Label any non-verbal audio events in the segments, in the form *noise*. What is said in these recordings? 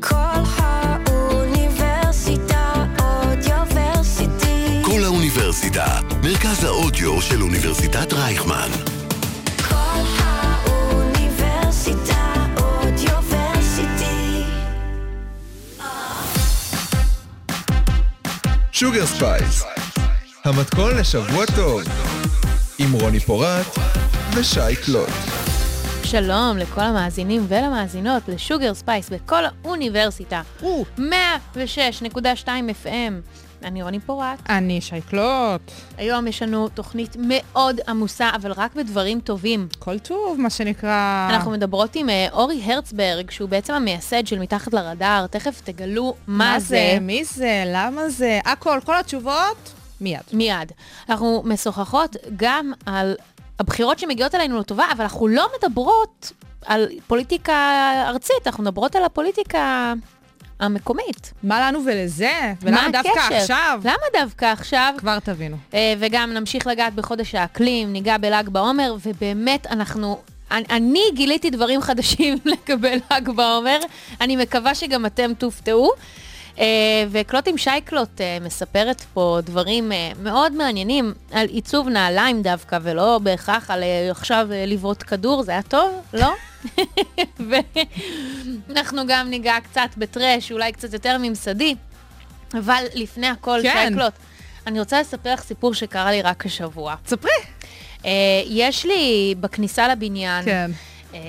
קול האוניברסיטה Audioversity. כל האוניברסיטה, מרכז האודיו של אוניברסיטת רייכמן. קול האוניברסיטה Audioversity. Sugar Spice, המתכון לשבוע טוב, עם רוני פורט ושי קלוט. שלום לכל המאזינים ולמאזינות ל Sugar Spice בקול האוניברסיטה. 106.2 FM. אני רוני פורט. אני שי קלוט. היום יש לנו תוכנית מאוד עמוסה, אבל רק בדברים טובים. כל טוב, מה שנקרא. אנחנו מדברות עם אה, אורי הרצברג, שהוא בעצם המייסד של מתחת לרדאר. תכף תגלו מה זה. מי זה? למה זה? הכל, כל התשובות, מיד. מיד. אנחנו משוחחות גם על הבחירות שמגיעות אלינו לטובה, אבל אנחנו לא מדברות על פוליטיקה ארצית, אנחנו מדברות על הפוליטיקה המקומית. מה לנו ולזה? ולמה מה דווקא הקשר? עכשיו? למה דווקא עכשיו? כבר תבינו. אה, וגם נמשיך לגעת בחודש האקלים, ניגע בל"ג בעומר, ובאמת אנחנו... אני, אני גיליתי דברים חדשים *laughs* לגבי ל"ג בעומר, אני מקווה שגם אתם תופתעו. אה, וקלוט עם שייקלוט אה, מספרת פה דברים אה, מאוד מעניינים על עיצוב נעליים דווקא, ולא בהכרח על עכשיו לבעוט כדור, זה היה טוב? לא? *laughs* ואנחנו גם ניגע קצת בטרש, אולי קצת יותר ממסדי, אבל לפני הכל, כן. שייקלוט, אני רוצה לספר לך סיפור שקרה לי רק השבוע. ספרי. אה, יש לי בכניסה לבניין כן. אה,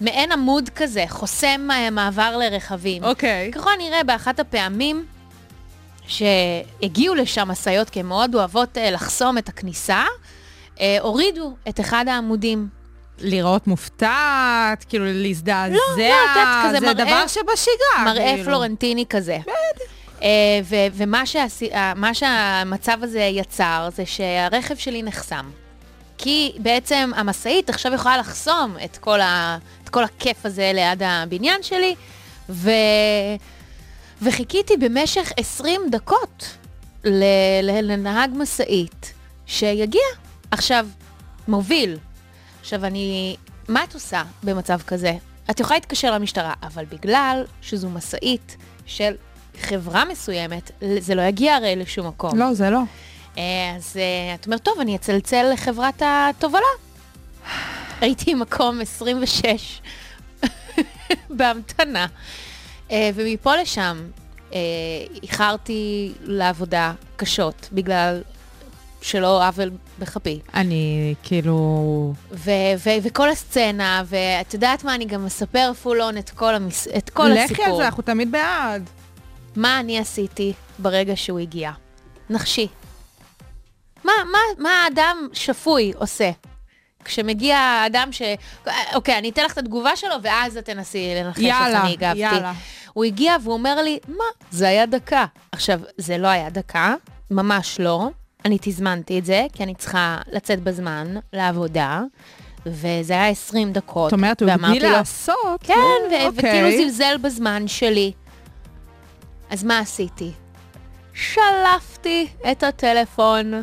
מעין עמוד כזה, חוסם מעבר לרכבים. אוקיי. ככל הנראה, באחת הפעמים שהגיעו לשם משאיות, כי הן מאוד אוהבות אה, לחסום את הכניסה, אה, הורידו את אחד העמודים. לראות מופתעת, כאילו להזדעזע. לא, לא, את יודעת, כזה זה מראה- דבר שבשגרה. מראה כאילו. פלורנטיני כזה. אה, ו- ומה אה, מה שהמצב הזה יצר, זה שהרכב שלי נחסם. כי בעצם המשאית עכשיו יכולה לחסום את כל, ה- את כל הכיף הזה ליד הבניין שלי, ו... וחיכיתי במשך 20 דקות ל- לנהג משאית שיגיע. עכשיו, מוביל. עכשיו, אני... מה את עושה במצב כזה? את יכולה להתקשר למשטרה, אבל בגלל שזו משאית של חברה מסוימת, זה לא יגיע הרי לשום מקום. לא, זה לא. אה, אז אה, את אומרת, טוב, אני אצלצל לחברת התובלה. הייתי מקום 26 *laughs* בהמתנה, אה, ומפה לשם אה, איחרתי לעבודה קשות, בגלל שלא עוול בכפי. אני כאילו... ו- ו- וכל הסצנה, ואת יודעת מה, אני גם מספר פול און את כל, המס- את כל לכי הסיפור. על זה, אנחנו תמיד בעד. מה אני עשיתי ברגע שהוא הגיע? נחשי. מה, מה, מה האדם שפוי עושה? כשמגיע אדם ש... אוקיי, אני אתן לך את התגובה שלו, ואז את תנסי לנחש איך אני הגבתי. יאללה. הוא הגיע והוא אומר לי, מה, זה היה דקה. עכשיו, זה לא היה דקה, ממש לא. אני תזמנתי את זה, כי אני צריכה לצאת בזמן לעבודה, וזה היה 20 דקות. זאת אומרת, הוא הגדיל לעשות. כן, ו- אה, וכאילו אוקיי. זלזל בזמן שלי. אז מה עשיתי? שלפתי את הטלפון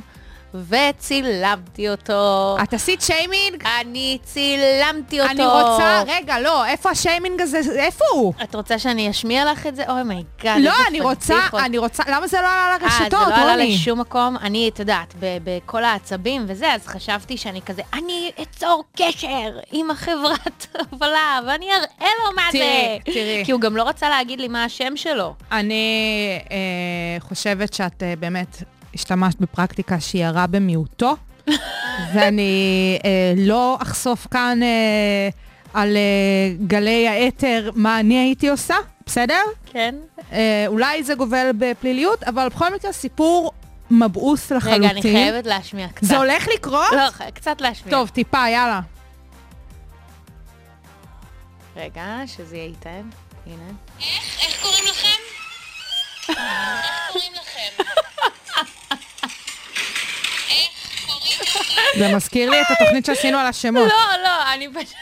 וצילמתי אותו. את עשית שיימינג? אני צילמתי אותו. אני רוצה, רגע, לא, איפה השיימינג הזה? איפה הוא? את רוצה שאני אשמיע לך את זה? Oh my God, לא, איזה אני רוצה. אני רוצה, למה זה לא עלה לרשתות, אה, זה לא עלה רוני? לשום מקום. אני, את יודעת, בכל העצבים וזה, אז חשבתי שאני כזה, אני אצור קשר עם החברת הובלה, ואני אראה לו מה זה. תראי. כי הוא גם לא רצה להגיד לי מה השם שלו. אני אה, חושבת שאת אה, באמת השתמשת בפרקטיקה שהיא הרע במיעוטו, *laughs* ואני אה, לא אחשוף כאן אה, על אה, גלי האתר מה אני הייתי עושה, בסדר? כן. אה, אולי זה גובל בפליליות, אבל בכל מקרה סיפור מבעוס לחלוטין. רגע, אני חייבת להשמיע קצת. זה הולך לקרות? לא, קצת להשמיע. טוב, טיפה, יאללה. רגע, שזה יהיה איתן. הנה. איך קוראים לכם? איך קוראים לכם? איך קוראים לכם? זה מזכיר לי את התוכנית שעשינו על השמות. לא, לא, אני פשוט...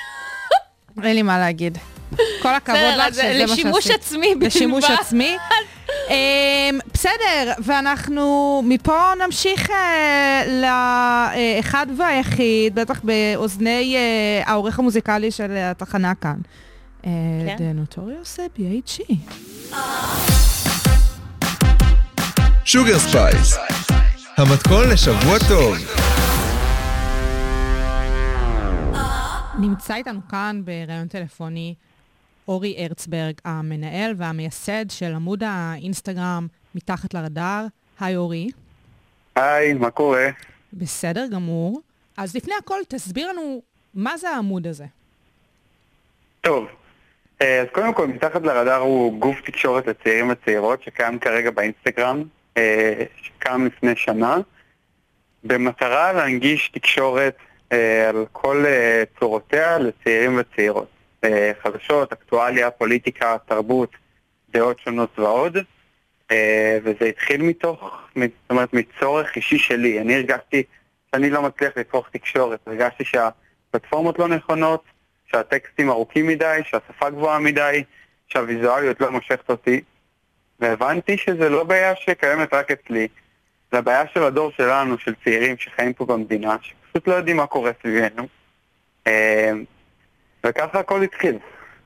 אין לי מה להגיד. כל הכבוד לך שזה מה שעשית. לשימוש עצמי בלבד. לשימוש עצמי. אמ, בסדר, ואנחנו מפה נמשיך אה, לאחד והיחיד, בטח באוזני אה, העורך המוזיקלי של התחנה כאן. The Notorious B.I.G. Sugar Spice, המתכון לשבוע טוב. נמצא איתנו כאן בראיון טלפוני אורי הרצברג, המנהל והמייסד של עמוד האינסטגרם מתחת לרדאר. היי אורי. היי, מה קורה? בסדר גמור. אז לפני הכל, תסביר לנו מה זה העמוד הזה. טוב, אה, אז קודם כל, מתחת לרדאר הוא גוף תקשורת לצעירים וצעירות שקיים כרגע באינסטגרם, אה, שקם לפני שנה, במטרה להנגיש תקשורת על כל אה, צורותיה לצעירים וצעירות. אה, חדשות, אקטואליה, פוליטיקה, תרבות, דעות שונות ועוד. אה, וזה התחיל מתוך, זאת אומרת, מצורך אישי שלי. אני הרגשתי שאני לא מצליח לצרוך תקשורת, הרגשתי שהפלטפורמות לא נכונות, שהטקסטים ארוכים מדי, שהשפה גבוהה מדי, שהוויזואליות לא מושכת אותי, והבנתי שזה לא בעיה שקיימת רק אצלי, זה הבעיה של הדור שלנו, של צעירים שחיים פה במדינה, שפשוט לא יודעים מה קורה סביבנו. אה, וככה הכל התחיל.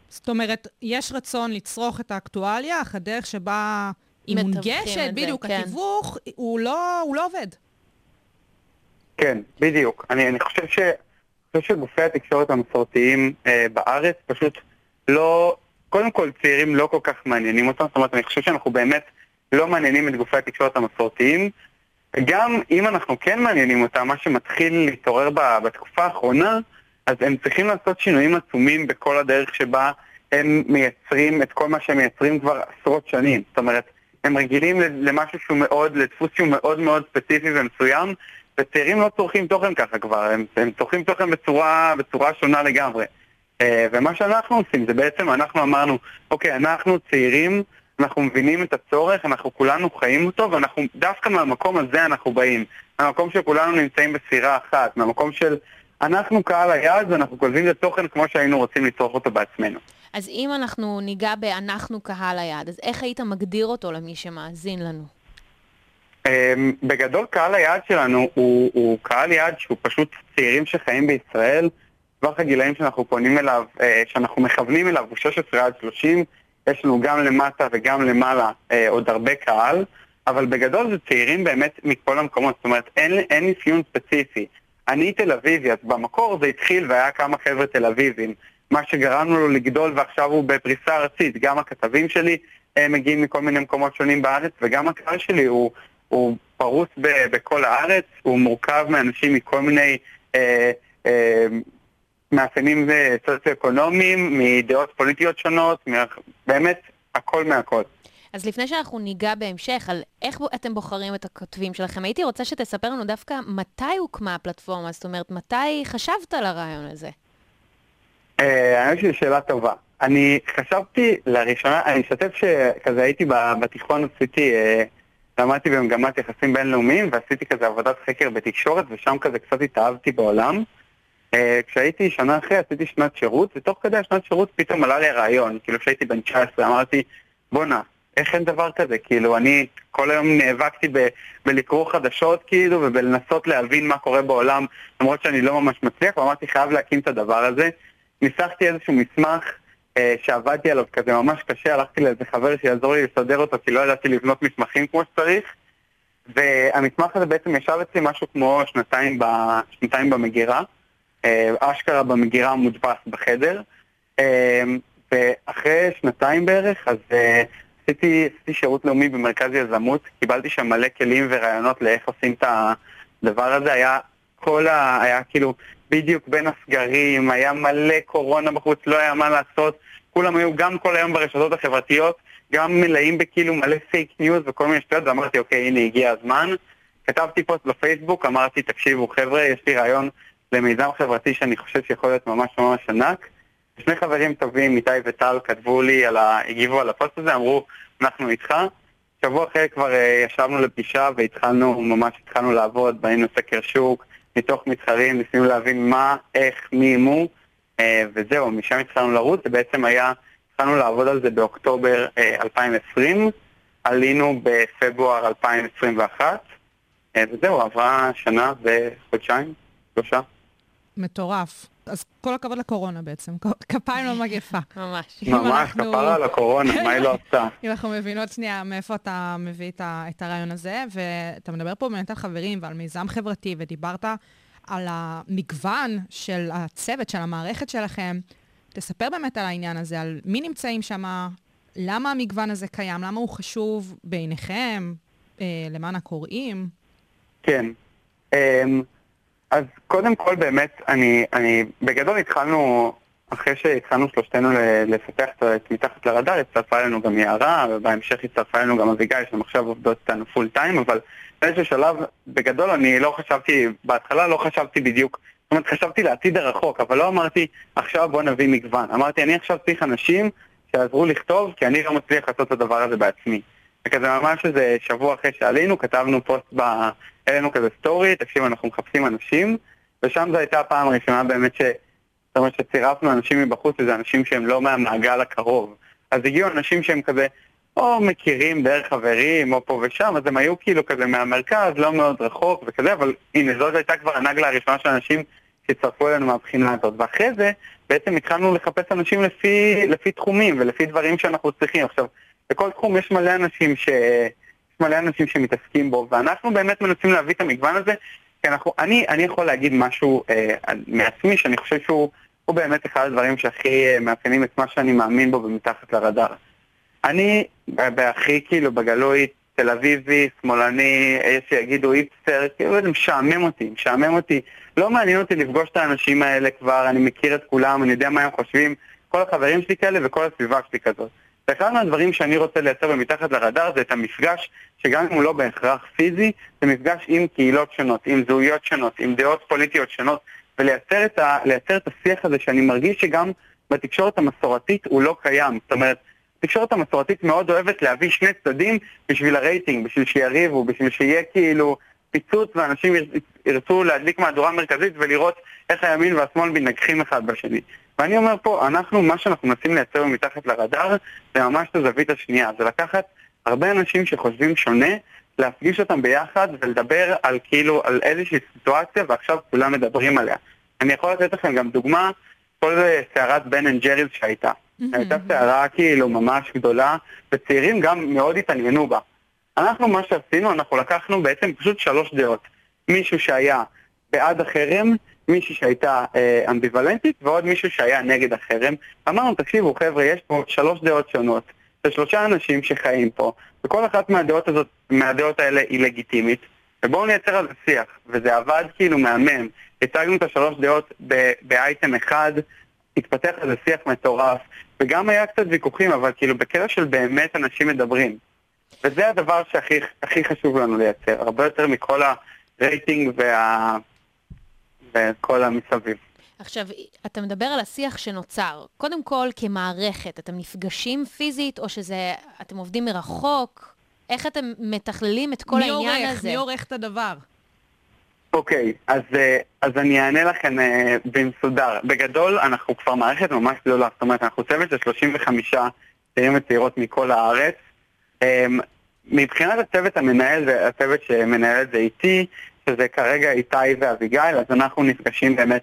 זאת אומרת, יש רצון לצרוך את האקטואליה, אך הדרך שבה היא מונגשת, בדיוק, כן. התיווך, הוא לא, הוא לא עובד. כן, בדיוק. אני, אני חושב ש... אני חושב שגופי התקשורת המסורתיים אה, בארץ פשוט לא... קודם כל, צעירים לא כל כך מעניינים אותם, זאת אומרת, אני חושב שאנחנו באמת לא מעניינים את גופי התקשורת המסורתיים. גם אם אנחנו כן מעניינים אותם, מה שמתחיל להתעורר בתקופה האחרונה, אז הם צריכים לעשות שינויים עצומים בכל הדרך שבה הם מייצרים את כל מה שהם מייצרים כבר עשרות שנים. זאת אומרת, הם רגילים למשהו שהוא מאוד, לדפוס שהוא מאוד מאוד ספציפי ומסוים, וצעירים לא צורכים תוכן ככה כבר, הם, הם צורכים תוכן בצורה, בצורה שונה לגמרי. אה, ומה שאנחנו עושים זה בעצם, אנחנו אמרנו, אוקיי, אנחנו צעירים, אנחנו מבינים את הצורך, אנחנו כולנו חיים אותו, ואנחנו, דווקא מהמקום הזה אנחנו באים. מהמקום שכולנו נמצאים בסירה אחת, מהמקום של אנחנו קהל היעד ואנחנו כותבים את התוכן כמו שהיינו רוצים לצרוך אותו בעצמנו. אז אם אנחנו ניגע ב"אנחנו קהל היעד", אז איך היית מגדיר אותו למי שמאזין לנו? אמ, בגדול קהל היעד שלנו הוא, הוא קהל יעד שהוא פשוט צעירים שחיים בישראל. טווח הגילאים שאנחנו פונים אליו, אה, שאנחנו מכוונים אליו הוא 16 עד 30. יש לנו גם למטה וגם למעלה אה, עוד הרבה קהל, אבל בגדול זה צעירים באמת מכל המקומות, זאת אומרת אין, אין אפיון ספציפי. אני תל אביבי, אז במקור זה התחיל והיה כמה חבר'ה תל אביבים, מה שגרמנו לו לגדול ועכשיו הוא בפריסה ארצית. גם הכתבים שלי אה, מגיעים מכל מיני מקומות שונים בארץ וגם הקהל שלי הוא, הוא פרוס ב, בכל הארץ, הוא מורכב מאנשים מכל מיני אה, אה, מאפיינים סוציו-אקונומיים, מדעות פוליטיות שונות, מה, באמת הכל מהכל. אז לפני שאנחנו ניגע בהמשך על איך אתם בוחרים את הכותבים שלכם, הייתי רוצה שתספר לנו דווקא מתי הוקמה הפלטפורמה, זאת אומרת, מתי חשבת על הרעיון הזה? אה, האמת שזו שאלה טובה. אני חשבתי לראשונה, אני אשתף שכזה הייתי בתיכון, עשיתי, אה, למדתי במגמת יחסים בינלאומיים ועשיתי כזה עבודת חקר בתקשורת ושם כזה קצת התאהבתי בעולם. אה, כשהייתי שנה אחרי עשיתי שנת שירות ותוך כדי השנת שירות פתאום עלה לי הרעיון, כאילו כשהייתי בן 19 אמרתי בואנה, איך אין דבר כזה? כאילו אני כל היום נאבקתי ב- בלקרוא חדשות כאילו ובלנסות להבין מה קורה בעולם למרות שאני לא ממש מצליח ואמרתי חייב להקים את הדבר הזה. ניסחתי איזשהו מסמך אה, שעבדתי עליו כזה ממש קשה, הלכתי לאיזה חבר שיעזור לי לסדר אותו כי לא ידעתי לבנות מסמכים כמו שצריך והמסמך הזה בעצם ישב אצלי משהו כמו שנתיים, ב, שנתיים במגירה, אשכרה במגירה מודפס בחדר. אה, ואחרי שנתיים בערך אז אה, עשיתי, עשיתי שירות לאומי במרכז יזמות, קיבלתי שם מלא כלים ורעיונות לאיך עושים את הדבר הזה, היה כל ה... היה כאילו בדיוק בין הסגרים, היה מלא קורונה בחוץ, לא היה מה לעשות, כולם היו גם כל היום ברשתות החברתיות, גם מלאים בכאילו מלא פייק ניוז וכל מיני שטויות, ואמרתי אוקיי הנה הגיע הזמן, כתבתי פוסט בפייסבוק, אמרתי תקשיבו חבר'ה, יש לי רעיון למיזם חברתי שאני חושב שיכול להיות ממש ממש ענק, שני חברים טובים, איתי וטל, כתבו לי, על ה... הגיבו על הפוסט הזה, אמרו, אנחנו איתך. שבוע אחרי כבר אה, ישבנו לפגישה והתחלנו, ממש התחלנו לעבוד, בנינו סקר שוק, מתוך מתחרים, ניסינו להבין מה, איך, מי, מו, אה, וזהו, משם התחלנו לרוץ, זה בעצם היה, התחלנו לעבוד על זה באוקטובר אה, 2020, עלינו בפברואר 2021, אה, וזהו, עברה שנה וחודשיים, שלושה. מטורף. אז כל הכבוד לקורונה בעצם, *laughs* כפיים *laughs* למגפה. ממש. ממש, אנחנו- כפרה על הקורונה, מה היא לא *laughs* עשתה? אם אנחנו מבינות שנייה מאיפה אתה מביא את, ה, את הרעיון הזה, ואתה מדבר פה באמת על חברים ועל מיזם חברתי, ודיברת על המגוון של הצוות, של המערכת שלכם. תספר באמת על העניין הזה, על מי נמצאים שם, למה המגוון הזה קיים, למה הוא חשוב בעיניכם, אה, למען הקוראים. כן. אמ, אז קודם כל באמת, אני, אני, בגדול התחלנו, אחרי שהתחלנו שלושתנו לפתח את- מתחת לרדאר, הצטרפה אלינו גם יערה, ובהמשך הצטרפה אלינו גם אביגיל, שהן עכשיו עובדות איתנו full time, אבל באיזשהו שלב, בגדול אני לא חשבתי, בהתחלה לא חשבתי בדיוק, זאת אומרת חשבתי לעתיד הרחוק, אבל לא אמרתי, עכשיו בוא נביא מגוון. אמרתי, אני עכשיו צריך אנשים שיעזרו לכתוב, כי אני לא מצליח לעשות את הדבר הזה בעצמי. וכזה ממש איזה שבוע אחרי שעלינו, כתבנו פוסט ב... העלינו כזה סטורי, תקשיב, אנחנו מחפשים אנשים, ושם זו הייתה הפעם הראשונה באמת ש... זאת אומרת שצירפנו אנשים מבחוץ, וזה אנשים שהם לא מהמעגל הקרוב. אז הגיעו אנשים שהם כזה, או מכירים דרך חברים, או פה ושם, אז הם היו כאילו כזה מהמרכז, לא מאוד רחוק וכזה, אבל הנה, זאת הייתה כבר הנגלה הראשונה של אנשים שהצטרפו אלינו מהבחינה הזאת. ואחרי זה, בעצם התחלנו לחפש אנשים לפי, לפי תחומים ולפי דברים שאנחנו צריכים. עכשיו, בכל תחום יש מלא אנשים ש... יש מלא אנשים שמתעסקים בו, ואנחנו באמת מנסים להביא את המגוון הזה, כי אנחנו, אני, אני יכול להגיד משהו אה, מעצמי, שאני חושב שהוא הוא באמת אחד הדברים שהכי אה, מאפיינים את מה שאני מאמין בו במתחת לרדאר. אני, בהכי כאילו בגלוי, תל אביבי, שמאלני, יש שיגידו איפסטר, כאילו זה משעמם אותי, משעמם אותי. לא מעניין אותי לפגוש את האנשים האלה כבר, אני מכיר את כולם, אני יודע מה הם חושבים, כל החברים שלי כאלה וכל הסביבה שלי כזאת. ואחד מהדברים שאני רוצה לייצר במתחת לרדאר זה את המפגש, שגם אם הוא לא בהכרח פיזי, זה מפגש עם קהילות שונות, עם זהויות שונות, עם דעות פוליטיות שונות, ולייצר את, ה, את השיח הזה שאני מרגיש שגם בתקשורת המסורתית הוא לא קיים. זאת אומרת, התקשורת המסורתית מאוד אוהבת להביא שני צדדים בשביל הרייטינג, בשביל שיריבו, בשביל שיהיה כאילו פיצוץ ואנשים יר- ירצו להדליק מהדורה מרכזית ולראות איך הימין והשמאל מתנגחים אחד בשני. ואני אומר פה, אנחנו, מה שאנחנו מנסים לייצר מתחת לרדאר, זה ממש את הזווית השנייה. זה לקחת הרבה אנשים שחושבים שונה, להפגיש אותם ביחד ולדבר על כאילו, על איזושהי סיטואציה, ועכשיו כולם מדברים עליה. אני יכול לתת לכם גם דוגמה, כל זה סערת בן אנד ג'ריז שהייתה. הייתה סערה כאילו ממש גדולה, וצעירים גם מאוד התעניינו בה. אנחנו, מה שעשינו, אנחנו לקחנו בעצם פשוט שלוש דעות. מישהו שהיה בעד החרם, מישהי שהייתה אה, אמביוולנטית, ועוד מישהו שהיה נגד החרם. אמרנו, תקשיבו חבר'ה, יש פה שלוש דעות שונות, זה שלושה אנשים שחיים פה, וכל אחת מהדעות, הזאת, מהדעות האלה היא לגיטימית, ובואו נייצר על זה שיח. וזה עבד כאילו מהמם. הצגנו את השלוש דעות ב- באייטם אחד, התפתח איזה שיח מטורף, וגם היה קצת ויכוחים, אבל כאילו בקטע של באמת אנשים מדברים. וזה הדבר שהכי הכי חשוב לנו לייצר, הרבה יותר מכל הרייטינג וה... וכל המסביב. עכשיו, אתה מדבר על השיח שנוצר. קודם כל, כמערכת, אתם נפגשים פיזית, או שזה, אתם עובדים מרחוק? איך אתם מתכללים את כל העניין עורך? הזה? מי עורך את הדבר? אוקיי, אז, אה, אז אני אענה לכם אה, במסודר. בגדול, אנחנו כבר מערכת ממש גדולה, זאת אומרת, אנחנו צוות של 35 צעירים וצעירות מכל הארץ. אה, מבחינת הצוות המנהל, זה הצוות שמנהל את זה איתי, שזה כרגע איתי ואביגיל, אז אנחנו נפגשים באמת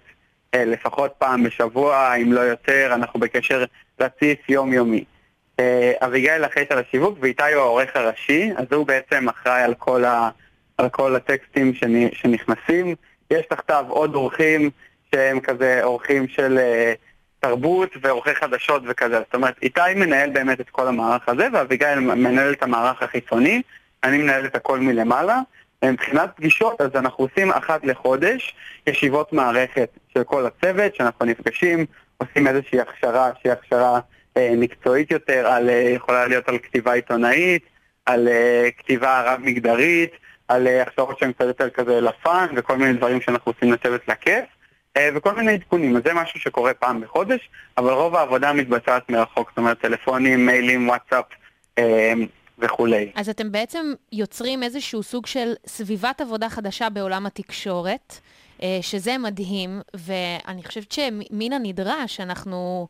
אה, לפחות פעם בשבוע, אם לא יותר, אנחנו בקשר רציף יומיומי. אה, אביגיל אחראית על השיווק ואיתי הוא העורך הראשי, אז הוא בעצם אחראי על כל, ה, על כל הטקסטים שנ, שנכנסים. יש תחתיו עוד אורחים שהם כזה אורחים של אה, תרבות ועורכי חדשות וכזה. זאת אומרת, איתי מנהל באמת את כל המערך הזה, ואביגיל מנהל את המערך החיצוני, אני מנהל את הכל מלמעלה. מבחינת פגישות, אז אנחנו עושים אחת לחודש ישיבות מערכת של כל הצוות, שאנחנו נפגשים, עושים איזושהי הכשרה שהיא הכשרה אה, מקצועית יותר, על, אה, יכולה להיות על כתיבה עיתונאית, על אה, כתיבה רב-מגדרית, על אה, הכשרות שהן קצת יותר כזה לפאן, וכל מיני דברים שאנחנו עושים לצוות לכיף, אה, וכל מיני עדכונים. אז זה משהו שקורה פעם בחודש, אבל רוב העבודה מתבצעת מרחוק, זאת אומרת טלפונים, מיילים, וואטסאפ אה, וכולי. אז אתם בעצם יוצרים איזשהו סוג של סביבת עבודה חדשה בעולם התקשורת, אה, שזה מדהים, ואני חושבת שמן הנדרש, אנחנו...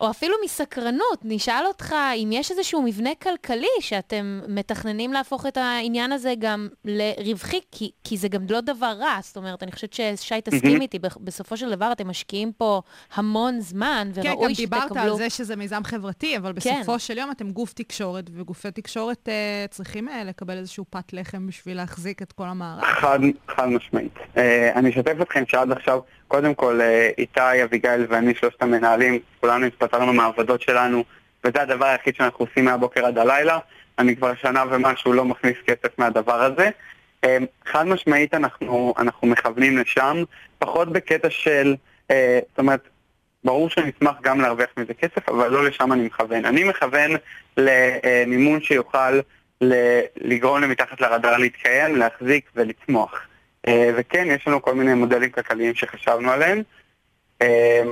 או אפילו מסקרנות, נשאל אותך אם יש איזשהו מבנה כלכלי שאתם מתכננים להפוך את העניין הזה גם לרווחי, כי, כי זה גם לא דבר רע. זאת אומרת, אני חושבת ששי תסכים. איתי, בסופו של דבר אתם משקיעים פה המון זמן, כן, גם וראוי דיברת שתקבלו... על זה שזה מיזם חברתי, אבל כן. בסופו של יום אתם גוף תקשורת, וגופי תקשורת אה, צריכים אה, לקבל איזשהו פת לחם בשביל להחזיק את כל המערך. חד, חד משמעית. אה, אני אשתף אתכם שעד עכשיו, קודם כל, אה, איתי, אביגיל ואני, שלושת המנהלים, כולנו התפטרנו מהעבודות שלנו, וזה הדבר היחיד שאנחנו עושים מהבוקר עד הלילה. אני כבר שנה ומשהו לא מכניס כסף מהדבר הזה. אה, חד משמעית אנחנו, אנחנו מכוונים לשם, פחות בקטע של, אה, זאת אומרת, ברור שנשמח גם להרוויח מזה כסף, אבל לא לשם אני מכוון. אני מכוון למימון שיוכל ל- לגרום למתחת לרדאר להתקיים, להחזיק ולצמוח. אה, וכן, יש לנו כל מיני מודלים כלכליים שחשבנו עליהם, אה,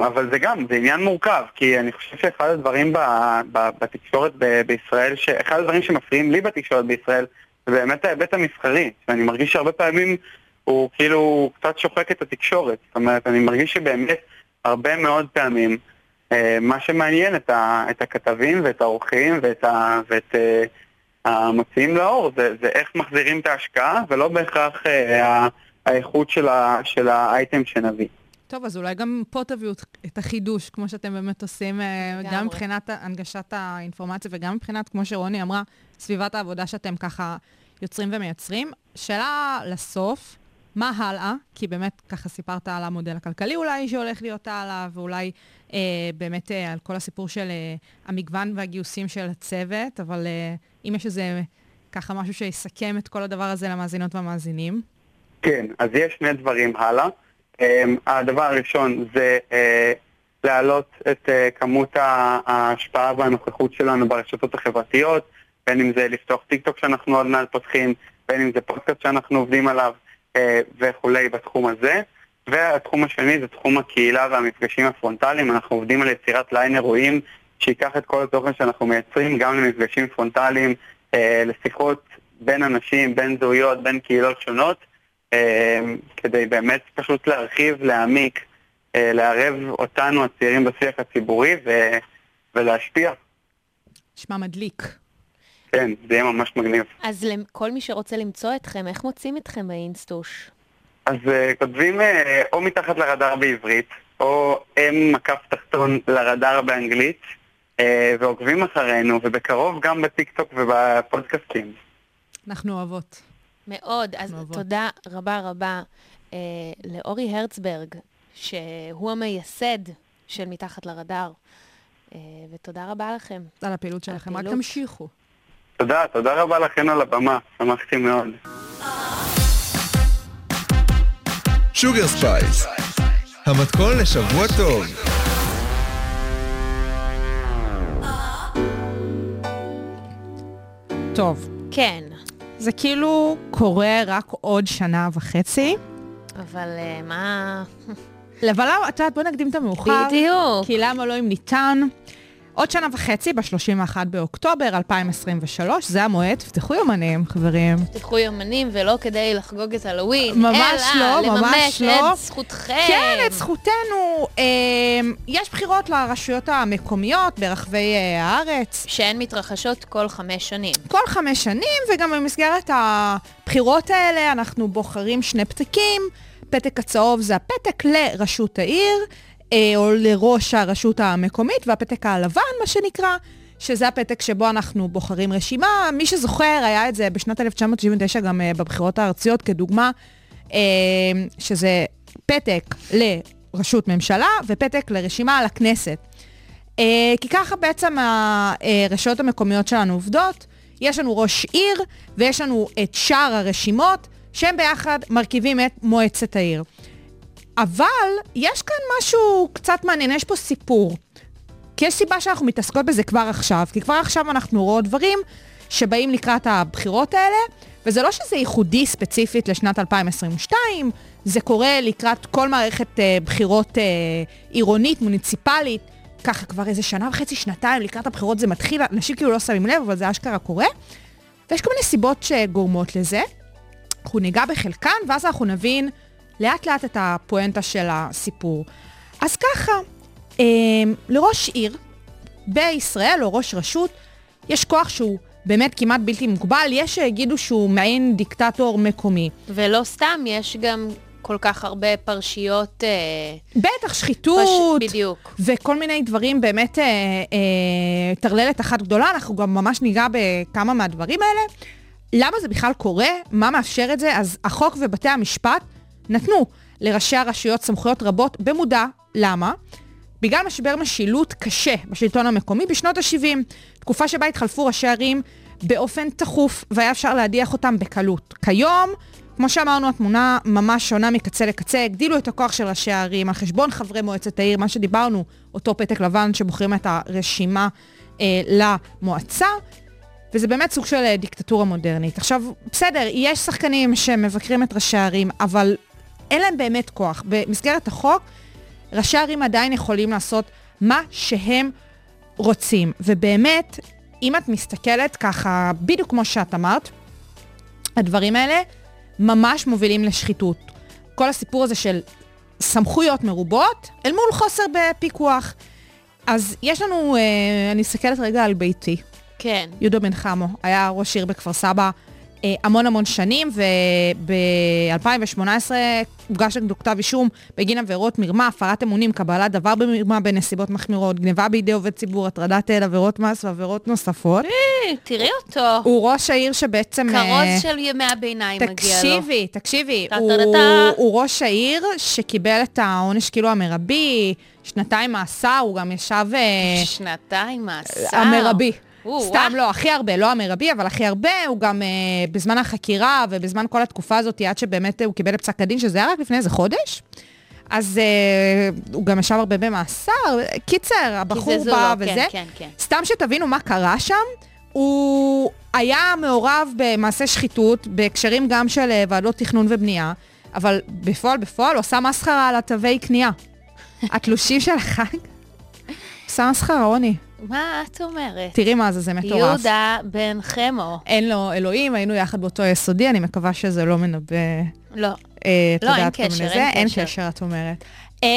אבל זה גם, זה עניין מורכב, כי אני חושב שאחד הדברים ב- ב- בתקשורת ב- בישראל, אחד הדברים שמפריעים לי בתקשורת בישראל, זה באמת ההיבט המסחרי, שאני מרגיש שהרבה פעמים הוא כאילו קצת שוחק את התקשורת. זאת אומרת, אני מרגיש שבאמת הרבה מאוד פעמים אה, מה שמעניין את, ה, את הכתבים ואת העורכים ואת, ה, ואת אה, המוציאים לאור זה, זה איך מחזירים את ההשקעה ולא בהכרח אה, האיכות של, ה, של האייטם שנביא. טוב, אז אולי גם פה תביאו את- החידוש, כמו שאתם באמת עושים, אה. גם מבחינת הנגשת האינפורמציה וגם מבחינת, כמו שרוני אמרה, סביבת העבודה שאתם ככה יוצרים ומייצרים. שאלה לסוף, מה הלאה? כי באמת ככה סיפרת על המודל הכלכלי אולי שהולך להיות הלאה, ואולי אה, באמת אה, על כל הסיפור של אה, המגוון והגיוסים של הצוות, אבל אה, אם יש איזה ככה משהו שיסכם את כל הדבר הזה למאזינות והמאזינים. כן, אז יש שני דברים הלאה. Um, הדבר הראשון זה uh, להעלות את uh, כמות ההשפעה והנוכחות שלנו ברשתות החברתיות, בין אם זה לפתוח טיק טוק שאנחנו עוד מעט פותחים, בין אם זה פודקאסט שאנחנו עובדים עליו אה, וכולי בתחום הזה. והתחום השני זה תחום הקהילה והמפגשים הפרונטליים, אנחנו עובדים על יצירת ליין אירועים שייקח את כל התוכן שאנחנו מייצרים גם למפגשים פרונטליים, לשיחות בין אנשים, בין זהויות, בין קהילות שונות. אה, כדי באמת פשוט להרחיב, להעמיק, אה, לערב אותנו הצעירים בשיח הציבורי ו- ולהשפיע. נשמע מדליק. כן, זה יהיה ממש מגניב. אז לכל מי שרוצה למצוא אתכם, איך מוצאים אתכם באינסטוש? אז אה, כותבים אה, או מתחת לרדאר בעברית, או אם מקף תחתון לרדאר באנגלית, אה, ועוקבים אחרינו, ובקרוב גם בטיקטוק ובפודקאסטים. אנחנו אוהבות. מאוד. אז אוהבות. תודה רבה רבה אה, לאורי הרצברג, שהוא המייסד של מתחת לרדאר. אה, ותודה רבה לכם. על הפעילות שלכם. רק. תמשיכו. תודה, תודה רבה לכן על הבמה, שמחתי מאוד. שוגר ספייס, המתכון לשבוע טוב. טוב, כן, זה כאילו קורה רק עוד שנה וחצי. אבל אה, מה... אבל את יודעת, בוא נקדים את המאוחר. בדיוק. כי למה לא אם ניתן? עוד שנה וחצי, ב-31 באוקטובר 2023, זה המועד, תפתחו יומנים, חברים. תפתחו יומנים ולא כדי לחגוג את הלואוין, ממש לא, אלא ממש לממש לא. את זכותכם. כן, את זכותנו. אה, יש בחירות לרשויות המקומיות ברחבי אה, הארץ. שהן מתרחשות כל חמש שנים. כל חמש שנים, וגם במסגרת הבחירות האלה אנחנו בוחרים שני פתקים. פתק הצהוב זה הפתק לראשות העיר, או לראש הרשות המקומית, והפתק הלבן, מה שנקרא, שזה הפתק שבו אנחנו בוחרים רשימה. מי שזוכר, היה את זה בשנת 1979 גם אה, בבחירות הארציות כדוגמה, אה, שזה פתק לראשות ממשלה ופתק לרשימה לכנסת. אה, כי ככה בעצם הרשויות המקומיות שלנו עובדות. יש לנו ראש עיר ויש לנו את שאר הרשימות, שהם ביחד מרכיבים את מועצת העיר. אבל יש כאן משהו קצת מעניין, יש פה סיפור. כי יש סיבה שאנחנו מתעסקות בזה כבר עכשיו, כי כבר עכשיו אנחנו רואות דברים שבאים לקראת הבחירות האלה, וזה לא שזה ייחודי ספציפית לשנת 2022, זה קורה לקראת כל מערכת אה, בחירות אה, עירונית, מוניציפלית, ככה כבר איזה שנה וחצי, שנתיים לקראת הבחירות זה מתחיל, אנשים כאילו לא שמים לב, אבל זה אשכרה קורה. ויש כל מיני סיבות שגורמות לזה. אנחנו ניגע בחלקן, ואז אנחנו נבין לאט לאט את הפואנטה של הסיפור. אז ככה, אה, לראש עיר בישראל, או ראש רשות, יש כוח שהוא באמת כמעט בלתי מוגבל, יש שיגידו שהוא מעין דיקטטור מקומי. ולא סתם, יש גם כל כך הרבה פרשיות... אה, בטח, שחיתות. פש... בדיוק. וכל מיני דברים באמת אה, אה, טרללת אחת גדולה, אנחנו גם ממש ניגע בכמה מהדברים האלה. למה זה בכלל קורה? מה מאפשר את זה? אז החוק ובתי המשפט נתנו לראשי הרשויות סמכויות רבות במודע. למה? בגלל משבר משילות קשה בשלטון המקומי בשנות ה-70, תקופה שבה התחלפו ראשי ערים באופן תכוף, והיה אפשר להדיח אותם בקלות. כיום, כמו שאמרנו, התמונה ממש שונה מקצה לקצה, הגדילו את הכוח של ראשי הערים על חשבון חברי מועצת העיר, מה שדיברנו, אותו פתק לבן שבוחרים את הרשימה אה, למועצה, וזה באמת סוג של אה, דיקטטורה מודרנית. עכשיו, בסדר, יש שחקנים שמבקרים את ראשי הערים, אבל אין להם באמת כוח. במסגרת החוק, ראשי הערים עדיין יכולים לעשות מה שהם רוצים. ובאמת, אם את מסתכלת ככה, בדיוק כמו שאת אמרת, הדברים האלה ממש מובילים לשחיתות. כל הסיפור הזה של סמכויות מרובות אל מול חוסר בפיקוח. אז יש לנו, אה, אני מסתכלת רגע על ביתי. כן. יהודה בן חמו היה ראש עיר בכפר סבא המון המון שנים, וב-2018 הוגש נגדו כתב אישום בגין עבירות מרמה, הפרת אמונים, קבלת דבר במרמה בנסיבות מחמירות, גניבה בידי עובד ציבור, הטרדת אל, עבירות מס ועבירות נוספות. אה, תראי אותו. הוא ראש העיר שבעצם... אה, כרוז של ימי הביניים מגיע לו. תקשיבי, תקשיבי, הוא, ראש העיר שקיבל את העונש כאילו המרבי, שנתיים מאסר, הוא גם ישב... אה, שנתיים מאסר. המרבי. סתם וואו. לא, הכי הרבה, לא המרבי, אבל הכי הרבה, הוא גם אה, בזמן החקירה ובזמן כל התקופה הזאת, עד שבאמת אה, הוא קיבל את פסק הדין, שזה היה רק לפני איזה חודש. אז אה, הוא גם ישב הרבה במאסר. קיצר, הבחור בא לו, וזה. כן, כן, כן. סתם שתבינו מה קרה שם, הוא היה מעורב במעשי שחיתות, בהקשרים גם של אה, ועדות תכנון ובנייה, אבל בפועל, בפועל, הוא עשה מסחרה על התווי קנייה. *laughs* התלושים של החג, עשה מסחרה, רוני. מה את אומרת? תראי מה זה, זה מטורף. יהודה בן חמו. אין לו אלוהים, היינו יחד באותו יסודי, אני מקווה שזה לא מנבא, לא. אה, לא, אין יודעת, כל מיני קשר. אין אין קשר. קשר, את אומרת. אה,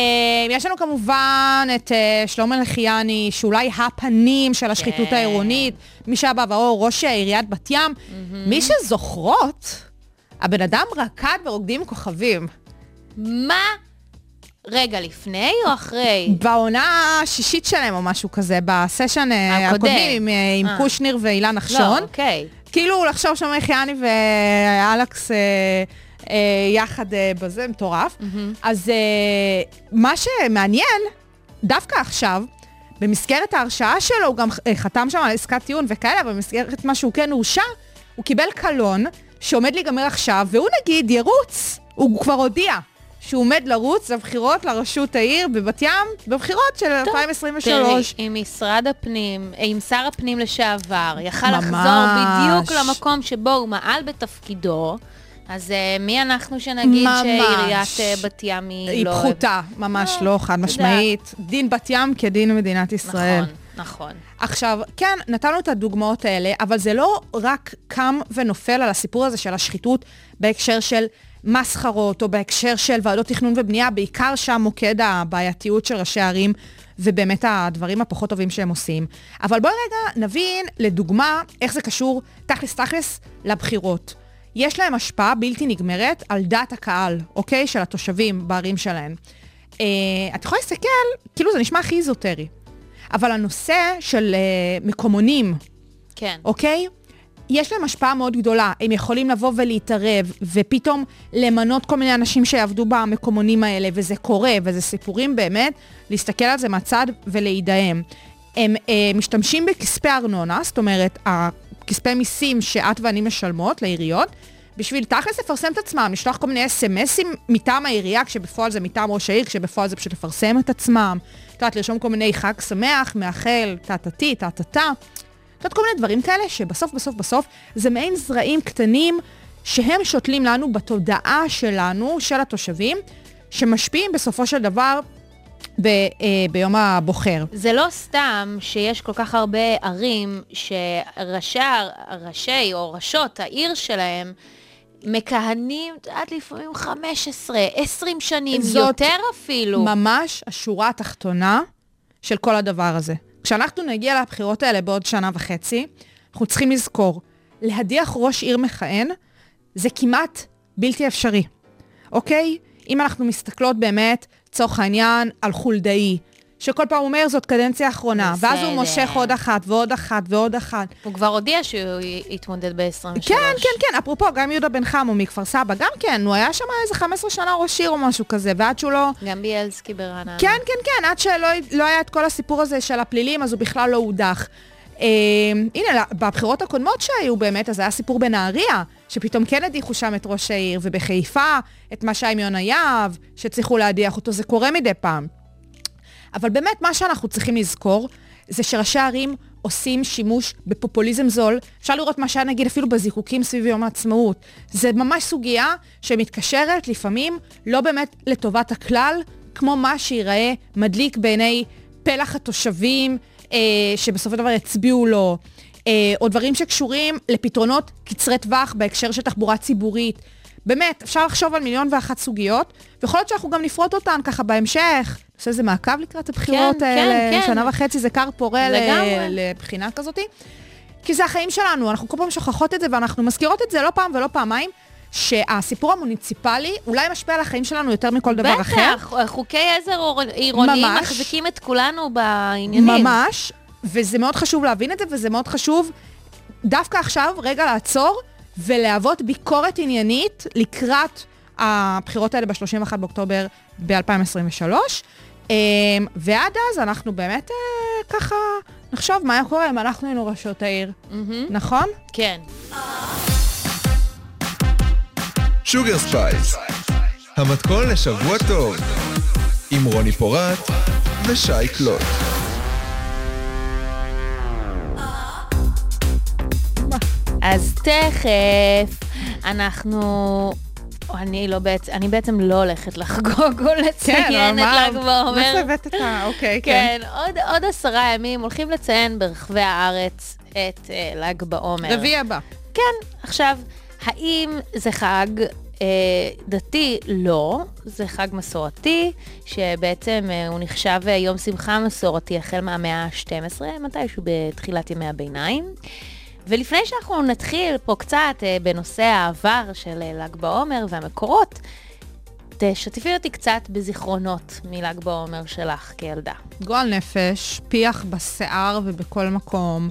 יש לנו כמובן את אה, שלמה לחיאני, שאולי הפנים של השחיתות כן. העירונית, מי שהיה בעברו ראש עיריית בת ים. מי שזוכרות, הבן אדם רקד ברוקדים עם כוכבים. מה? רגע, לפני או אחרי? בעונה השישית שלהם או משהו כזה, בסשן אה, הקודם. הקודמים עם, אה, עם אה. קושניר ואילן לא, נחשון. אוקיי. כאילו לחשוב שם חייני ואלכס אה, יחד אה, בזה, מטורף. אז אה, מה שמעניין, דווקא עכשיו, במסגרת ההרשעה שלו, הוא גם אה, חתם שם על עסקת טיעון וכאלה, אבל במסגרת מה שהוא כן הורשע, הוא קיבל קלון שעומד להיגמר עכשיו, והוא נגיד ירוץ, הוא כבר הודיע. שהוא עומד לרוץ לבחירות לראשות העיר בבת ים, בבחירות של 2023. תראי, עם משרד הפנים, אה, עם שר הפנים לשעבר, יכל ממש. לחזור בדיוק למקום שבו הוא מעל בתפקידו, אז אה, מי אנחנו שנגיד ממש. שעיריית אה, בת ים היא היא לא... פחותה, ממש לא, לא, חד משמעית. דין בת ים כדין מדינת ישראל. נכון, נכון. עכשיו, כן, נתנו את הדוגמאות האלה, אבל זה לא רק קם ונופל על הסיפור הזה של השחיתות בהקשר של מסחרות, או בהקשר של ועדות תכנון ובנייה, בעיקר שם מוקד הבעייתיות של ראשי הערים, ובאמת הדברים הפחות טובים שהם עושים. אבל בואי רגע נבין, לדוגמה, איך זה קשור תכלס תכלס לבחירות. יש להם השפעה בלתי נגמרת על דעת הקהל, אוקיי? של התושבים בערים שלהם. אה, את יכולה להסתכל, כאילו זה נשמע הכי איזוטרי. אבל הנושא של אה, מקומונים, כן. אוקיי? יש להם השפעה מאוד גדולה. הם יכולים לבוא ולהתערב, ופתאום למנות כל מיני אנשים שיעבדו במקומונים האלה, וזה קורה, וזה סיפורים באמת, להסתכל על זה מהצד ולהידהם. הם אה, משתמשים בכספי ארנונה, זאת אומרת, הכספי מיסים שאת ואני משלמות לעיריות, בשביל תכלס לפרסם את עצמם, לשלוח כל מיני אס.אם.אסים מטעם העירייה, כשבפועל זה מטעם ראש העיר, כשבפועל זה פשוט לפרסם את עצמם. את יודעת, לרשום כל מיני חג שמח, מאחל, טה-טה-טי, טה-טה-טה. את יודעת, כל מיני דברים כאלה, שבסוף, בסוף, בסוף, זה מעין זרעים קטנים שהם שותלים לנו בתודעה שלנו, של התושבים, שמשפיעים בסופו של דבר ב, אה, ביום הבוחר. זה לא סתם שיש כל כך הרבה ערים שראשי ראשי או ראשות העיר שלהם מכהנים עד לפעמים 15, 20 שנים, יותר אפילו. ממש השורה התחתונה של כל הדבר הזה. כשאנחנו נגיע לבחירות האלה בעוד שנה וחצי, אנחנו צריכים לזכור, להדיח ראש עיר מכהן זה כמעט בלתי אפשרי, אוקיי? אם אנחנו מסתכלות באמת, לצורך העניין, על חולדאי, שכל פעם אומר זאת קדנציה אחרונה, ואז הוא בסדר. מושך עוד אחת ועוד אחת ועוד אחת. הוא כבר הודיע שהוא יתמודד ב-23. כן, כן, כן, אפרופו, גם יהודה בן חמו מכפר סבא, גם כן, הוא היה שם איזה 15 שנה ראש עיר או משהו כזה, ועד שהוא לא... גם ביאלסקי ברעננה. כן, כן, כן, עד שלא לא היה את כל הסיפור הזה של הפלילים, אז הוא בכלל לא הודח. אה, הנה, בבחירות הקודמות שהיו באמת, אז היה סיפור בנהריה, שפתאום כן הדיחו שם את ראש העיר, ובחיפה, את מה שהיה עם יונה יהב, שהצליחו להדיח אותו, זה קורה מדי פעם. אבל באמת, מה שאנחנו צריכים לזכור, זה שראשי ערים עושים שימוש בפופוליזם זול. אפשר לראות מה שהיה נגיד אפילו בזיקוקים סביב יום העצמאות. זה ממש סוגיה שמתקשרת לפעמים לא באמת לטובת הכלל, כמו מה שיראה מדליק בעיני פלח התושבים אה, שבסופו של דבר הצביעו לו, אה, או דברים שקשורים לפתרונות קצרי טווח בהקשר של תחבורה ציבורית. באמת, אפשר לחשוב על מיליון ואחת סוגיות, ויכול להיות שאנחנו גם נפרוט אותן ככה בהמשך. נעשה איזה מעקב לקראת הבחירות כן, האלה, כן, כן. שנה וחצי זה כר פורה. לבחינה כזאתי. כי זה החיים שלנו, אנחנו כל פעם שוכחות את זה ואנחנו מזכירות את זה לא פעם ולא פעמיים, שהסיפור המוניציפלי אולי משפיע על החיים שלנו יותר מכל דבר אחר. בטח, חוקי עזר עירוניים ממש. מחזיקים את כולנו בעניינים. ממש, וזה מאוד חשוב להבין את זה, וזה מאוד חשוב דווקא עכשיו רגע לעצור ולהוות ביקורת עניינית לקראת הבחירות האלה ב-31 באוקטובר ב-2023. ועד אז אנחנו באמת אה, ככה נחשוב מה היה קורה אם אנחנו היינו ראשות העיר, מהמם. נכון? כן. שוגר ספייס, המתכון לשבוע טוב, עם רוני פורט ושי קלוט. אז תכף אנחנו... אני לא בעצם, אני בעצם לא הולכת לחגוג או לציין את ל"ג בעומר. מאיפה הבאת את ה... אוקיי, כן. כן, עוד, עוד עשרה ימים הולכים לציין ברחבי הארץ את אה, ל"ג בעומר. רביעי הבא. כן, עכשיו, האם זה חג אה, דתי? לא, זה חג מסורתי, שבעצם אה, הוא נחשב אה, יום שמחה מסורתי החל מהמאה ה-12, מתישהו בתחילת ימי הביניים. ולפני שאנחנו נתחיל פה קצת אה, בנושא העבר של אה, ל"ג בעומר והמקורות, תשתפי אותי קצת בזיכרונות מל"ג בעומר שלך כילדה. גועל נפש, פיח בשיער ובכל מקום,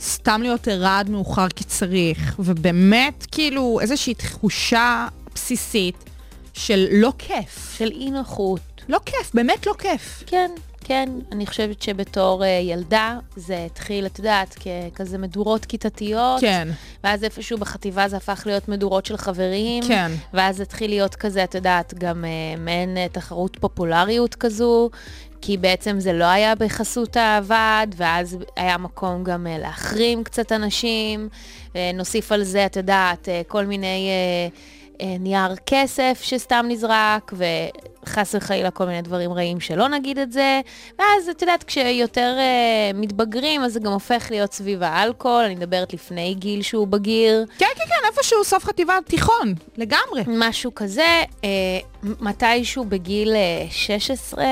סתם להיות ערה עד מאוחר כי צריך, ובאמת כאילו איזושהי תחושה בסיסית של לא כיף. של אי נוחות. לא כיף, באמת לא כיף. כן, כן, אני חושבת שבתור uh, ילדה זה התחיל, את יודעת, ככזה מדורות כיתתיות. כן, ואז איפשהו בחטיבה זה הפך להיות מדורות של חברים. כן. ואז התחיל להיות כזה, את יודעת, גם uh, מעין uh, תחרות פופולריות כזו, כי בעצם זה לא היה בחסות הוועד, ואז היה מקום גם uh, להחרים קצת אנשים. נוסיף על זה, את יודעת, כל מיני... Uh, אה, נייר כסף שסתם נזרק, וחס וחלילה כל מיני דברים רעים שלא נגיד את זה. ואז את יודעת, כשיותר אה, מתבגרים, אז זה גם הופך להיות סביב האלכוהול, אני מדברת לפני גיל שהוא בגיר. כן, כן, כן, איפשהו סוף חטיבה תיכון, לגמרי. משהו כזה, אה, מתישהו בגיל אה, 16, אה,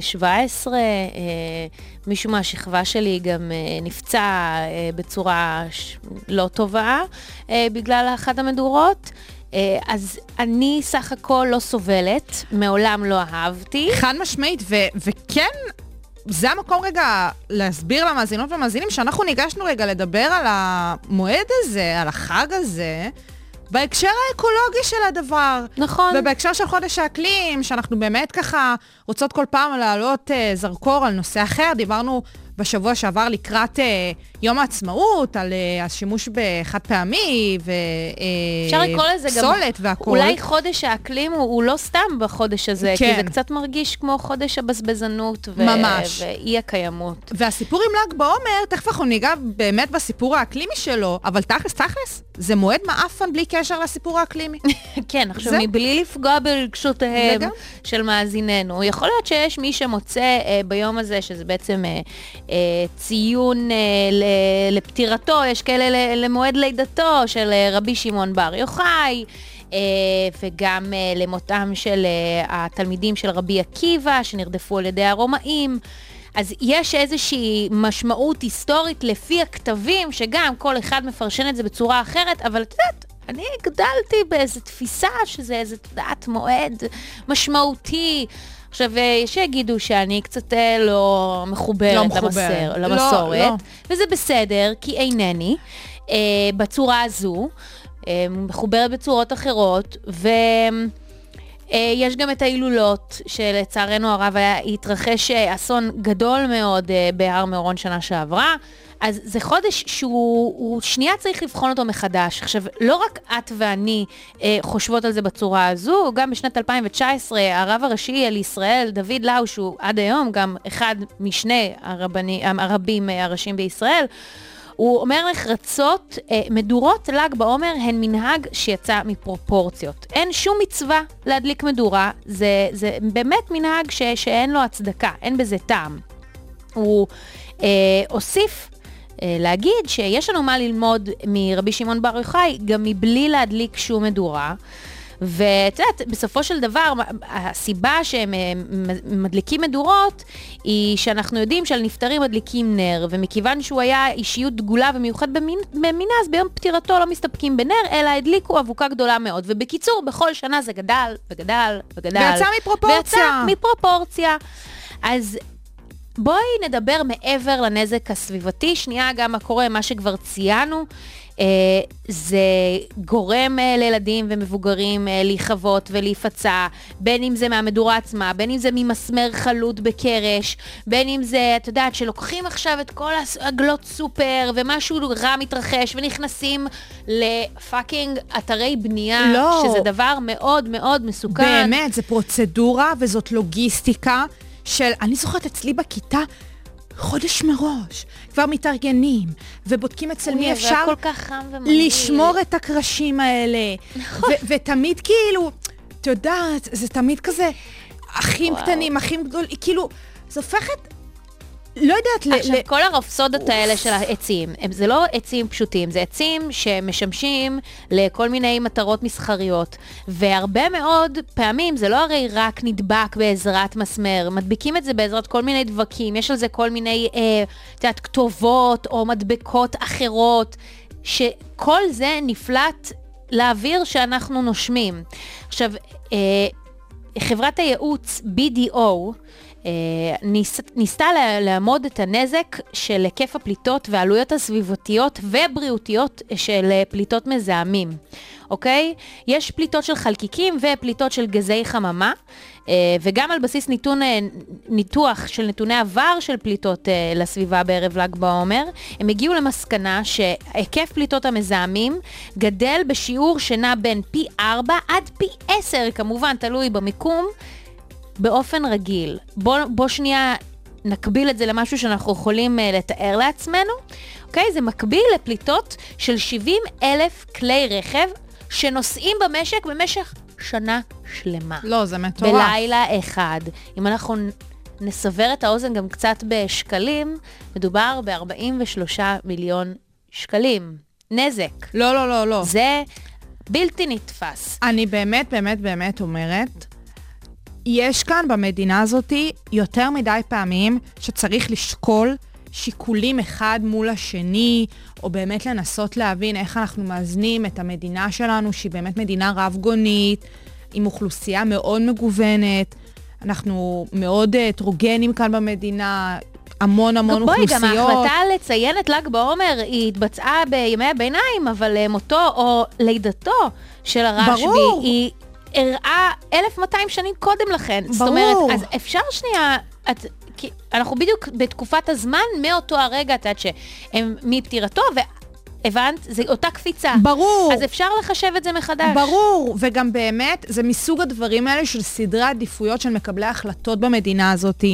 17, אה, מישהו מהשכבה שלי גם אה, נפצע אה, בצורה ש... לא טובה אה, בגלל אחת המדורות. אה, אז אני סך הכל לא סובלת, מעולם לא אהבתי. חד משמעית, ו- וכן, זה המקום רגע להסביר למאזינות ולמאזינים שאנחנו ניגשנו רגע לדבר על המועד הזה, על החג הזה, בהקשר האקולוגי של הדבר. נכון. ובהקשר של חודש האקלים, שאנחנו באמת ככה רוצות כל פעם להעלות אה, זרקור על נושא אחר, דיברנו בשבוע שעבר לקראת אה, יום העצמאות, על אה, השימוש בחד פעמי, ו... אה, והכול. אולי חודש האקלים הוא, הוא לא סתם בחודש הזה, כי כן. זה קצת מרגיש כמו חודש הבזבזנות ו- ממש. ואי הקיימות. והסיפור עם ל"ג בעומר, תכף אנחנו ניגע באמת בסיפור האקלימי שלו, אבל תכלס, תכלס, זה מועד מעפן בלי קשר לסיפור האקלימי. *laughs* כן, עכשיו, זה- מבלי לפגוע ברגשותיהם. של מאזיננו, יכול להיות שיש מי שמוצא אה, ביום הזה, שזה בעצם אה, אה, ציון אה, ל- לפטירתו, יש כאלה למועד לידתו של אה, רבי שמעון בר יוחאי. אה, וגם אה, למותם של התלמידים של רבי עקיבא, שנרדפו על ידי הרומאים. אז יש איזושהי משמעות היסטורית לפי הכתבים, שגם כל אחד מפרשן את זה בצורה אחרת, אבל את יודעת, אני גדלתי באיזו תפיסה שזה איזה, את מועד משמעותי. עכשיו, אה, יש שיגידו שאני קצת אה, לא מחוברת, לא מחוברת. למסר, לא, למסורת, לא. וזה בסדר, כי אינני, אה, בצורה הזו, אה, מחוברת בצורות אחרות, ו... אה, יש גם את ההילולות, שלצערנו הרב היה, התרחש אה, אסון גדול מאוד אה, בהר מירון שנה שעברה. אז זה חודש שהוא הוא שנייה צריך לבחון אותו מחדש. עכשיו, לא רק את ואני אה, חושבות על זה בצורה הזו, גם בשנת 2019 הרב הראשי על ישראל, דוד לאו, שהוא עד היום גם אחד משני הרבני, הרבים אה, הראשיים בישראל, הוא אומר נחרצות, אה, מדורות ל"ג בעומר הן מנהג שיצא מפרופורציות. אין שום מצווה להדליק מדורה, זה, זה באמת מנהג ש, שאין לו הצדקה, אין בזה טעם. הוא אה, הוסיף להגיד שיש לנו מה ללמוד מרבי שמעון בר יוחאי, גם מבלי להדליק שום מדורה. ואת יודעת, בסופו של דבר, הסיבה שהם אה, מדליקים מדורות, היא שאנחנו יודעים שעל נפטרים מדליקים נר, ומכיוון שהוא היה אישיות דגולה ומיוחד במין, במינה, אז ביום פטירתו לא מסתפקים בנר, אלא הדליקו אבוקה גדולה מאוד. ובקיצור, בכל שנה זה גדל, וגדל, וגדל. ויצא מפרופורציה. ויצא מפרופורציה. אז בואי נדבר מעבר לנזק הסביבתי, שנייה גם מה קורה, מה שכבר ציינו. אה, זה גורם אה, לילדים ומבוגרים אה, להיכבות ולהיפצע, בין אם זה מהמדורה עצמה, בין אם זה ממסמר חלוט בקרש, בין אם זה, את יודעת, שלוקחים עכשיו את כל עגלות סופר ומשהו רע מתרחש ונכנסים לפאקינג אתרי בנייה, לא. שזה דבר מאוד מאוד מסוכן. באמת, זה פרוצדורה וזאת לוגיסטיקה של, אני זוכרת אצלי בכיתה, חודש מראש, כבר מתארגנים, ובודקים אצל מי אפשר. לשמור את הקרשים האלה. נכון. ותמיד כאילו, את יודעת, זה תמיד כזה, אחים וואו. קטנים, אחים גדולים, כאילו, זה הופכת, לא יודעת, ל- עכשיו, ל- כל הרפסודות האלה של העצים, הם, זה לא עצים פשוטים, זה עצים שמשמשים לכל מיני מטרות מסחריות. והרבה מאוד פעמים זה לא הרי רק נדבק בעזרת מסמר, מדביקים את זה בעזרת כל מיני דבקים, יש על זה כל מיני, אה, את יודעת, כתובות או מדבקות אחרות, שכל זה נפלט לאוויר שאנחנו נושמים. עכשיו, אה, חברת הייעוץ BDO, אה, ניס, ניסתה לאמוד את הנזק של היקף הפליטות והעלויות הסביבתיות ובריאותיות של אה, פליטות מזהמים, אוקיי? יש פליטות של חלקיקים ופליטות של גזי חממה, אה, וגם על בסיס ניתון, אה, ניתוח של נתוני עבר של פליטות אה, לסביבה בערב ל"ג בעומר, הם הגיעו למסקנה שהיקף פליטות המזהמים גדל בשיעור שנע בין פי 4 עד פי 10, כמובן, תלוי במיקום, באופן רגיל. בוא, בוא שנייה נקביל את זה למשהו שאנחנו יכולים uh, לתאר לעצמנו, אוקיי? זה מקביל לפליטות של 70 אלף כלי רכב שנוסעים במשק במשך שנה שלמה. לא, זה מטורף. בלילה אחד. אם אנחנו נסבר את האוזן גם קצת בשקלים, מדובר ב-43 מיליון שקלים. נזק. לא, לא, לא, לא. זה בלתי נתפס. אני באמת, באמת, באמת אומרת, יש כאן במדינה הזאת יותר מדי פעמים שצריך לשקול שיקולים אחד מול השני, או באמת לנסות להבין איך אנחנו מאזנים את המדינה שלנו, שהיא באמת מדינה רב-גונית, עם אוכלוסייה מאוד מגוונת. אנחנו מאוד אה, הטרוגנים כאן במדינה, המון המון בואי, אוכלוסיות. גם ההחלטה לציין את ל"ג בעומר, היא התבצעה בימי הביניים, אבל אה, מותו או לידתו של הרשב"י, ברור. היא אירעה 1200 שנים קודם לכן. זאת ברור. אומרת, אז אפשר שנייה... את, כי אנחנו בדיוק בתקופת הזמן, מאותו הרגע, את יודעת שהם מפטירתו, והבנת? זו אותה קפיצה. ברור. אז אפשר לחשב את זה מחדש. ברור, וגם באמת, זה מסוג הדברים האלה של סדרי עדיפויות של מקבלי ההחלטות במדינה הזאת.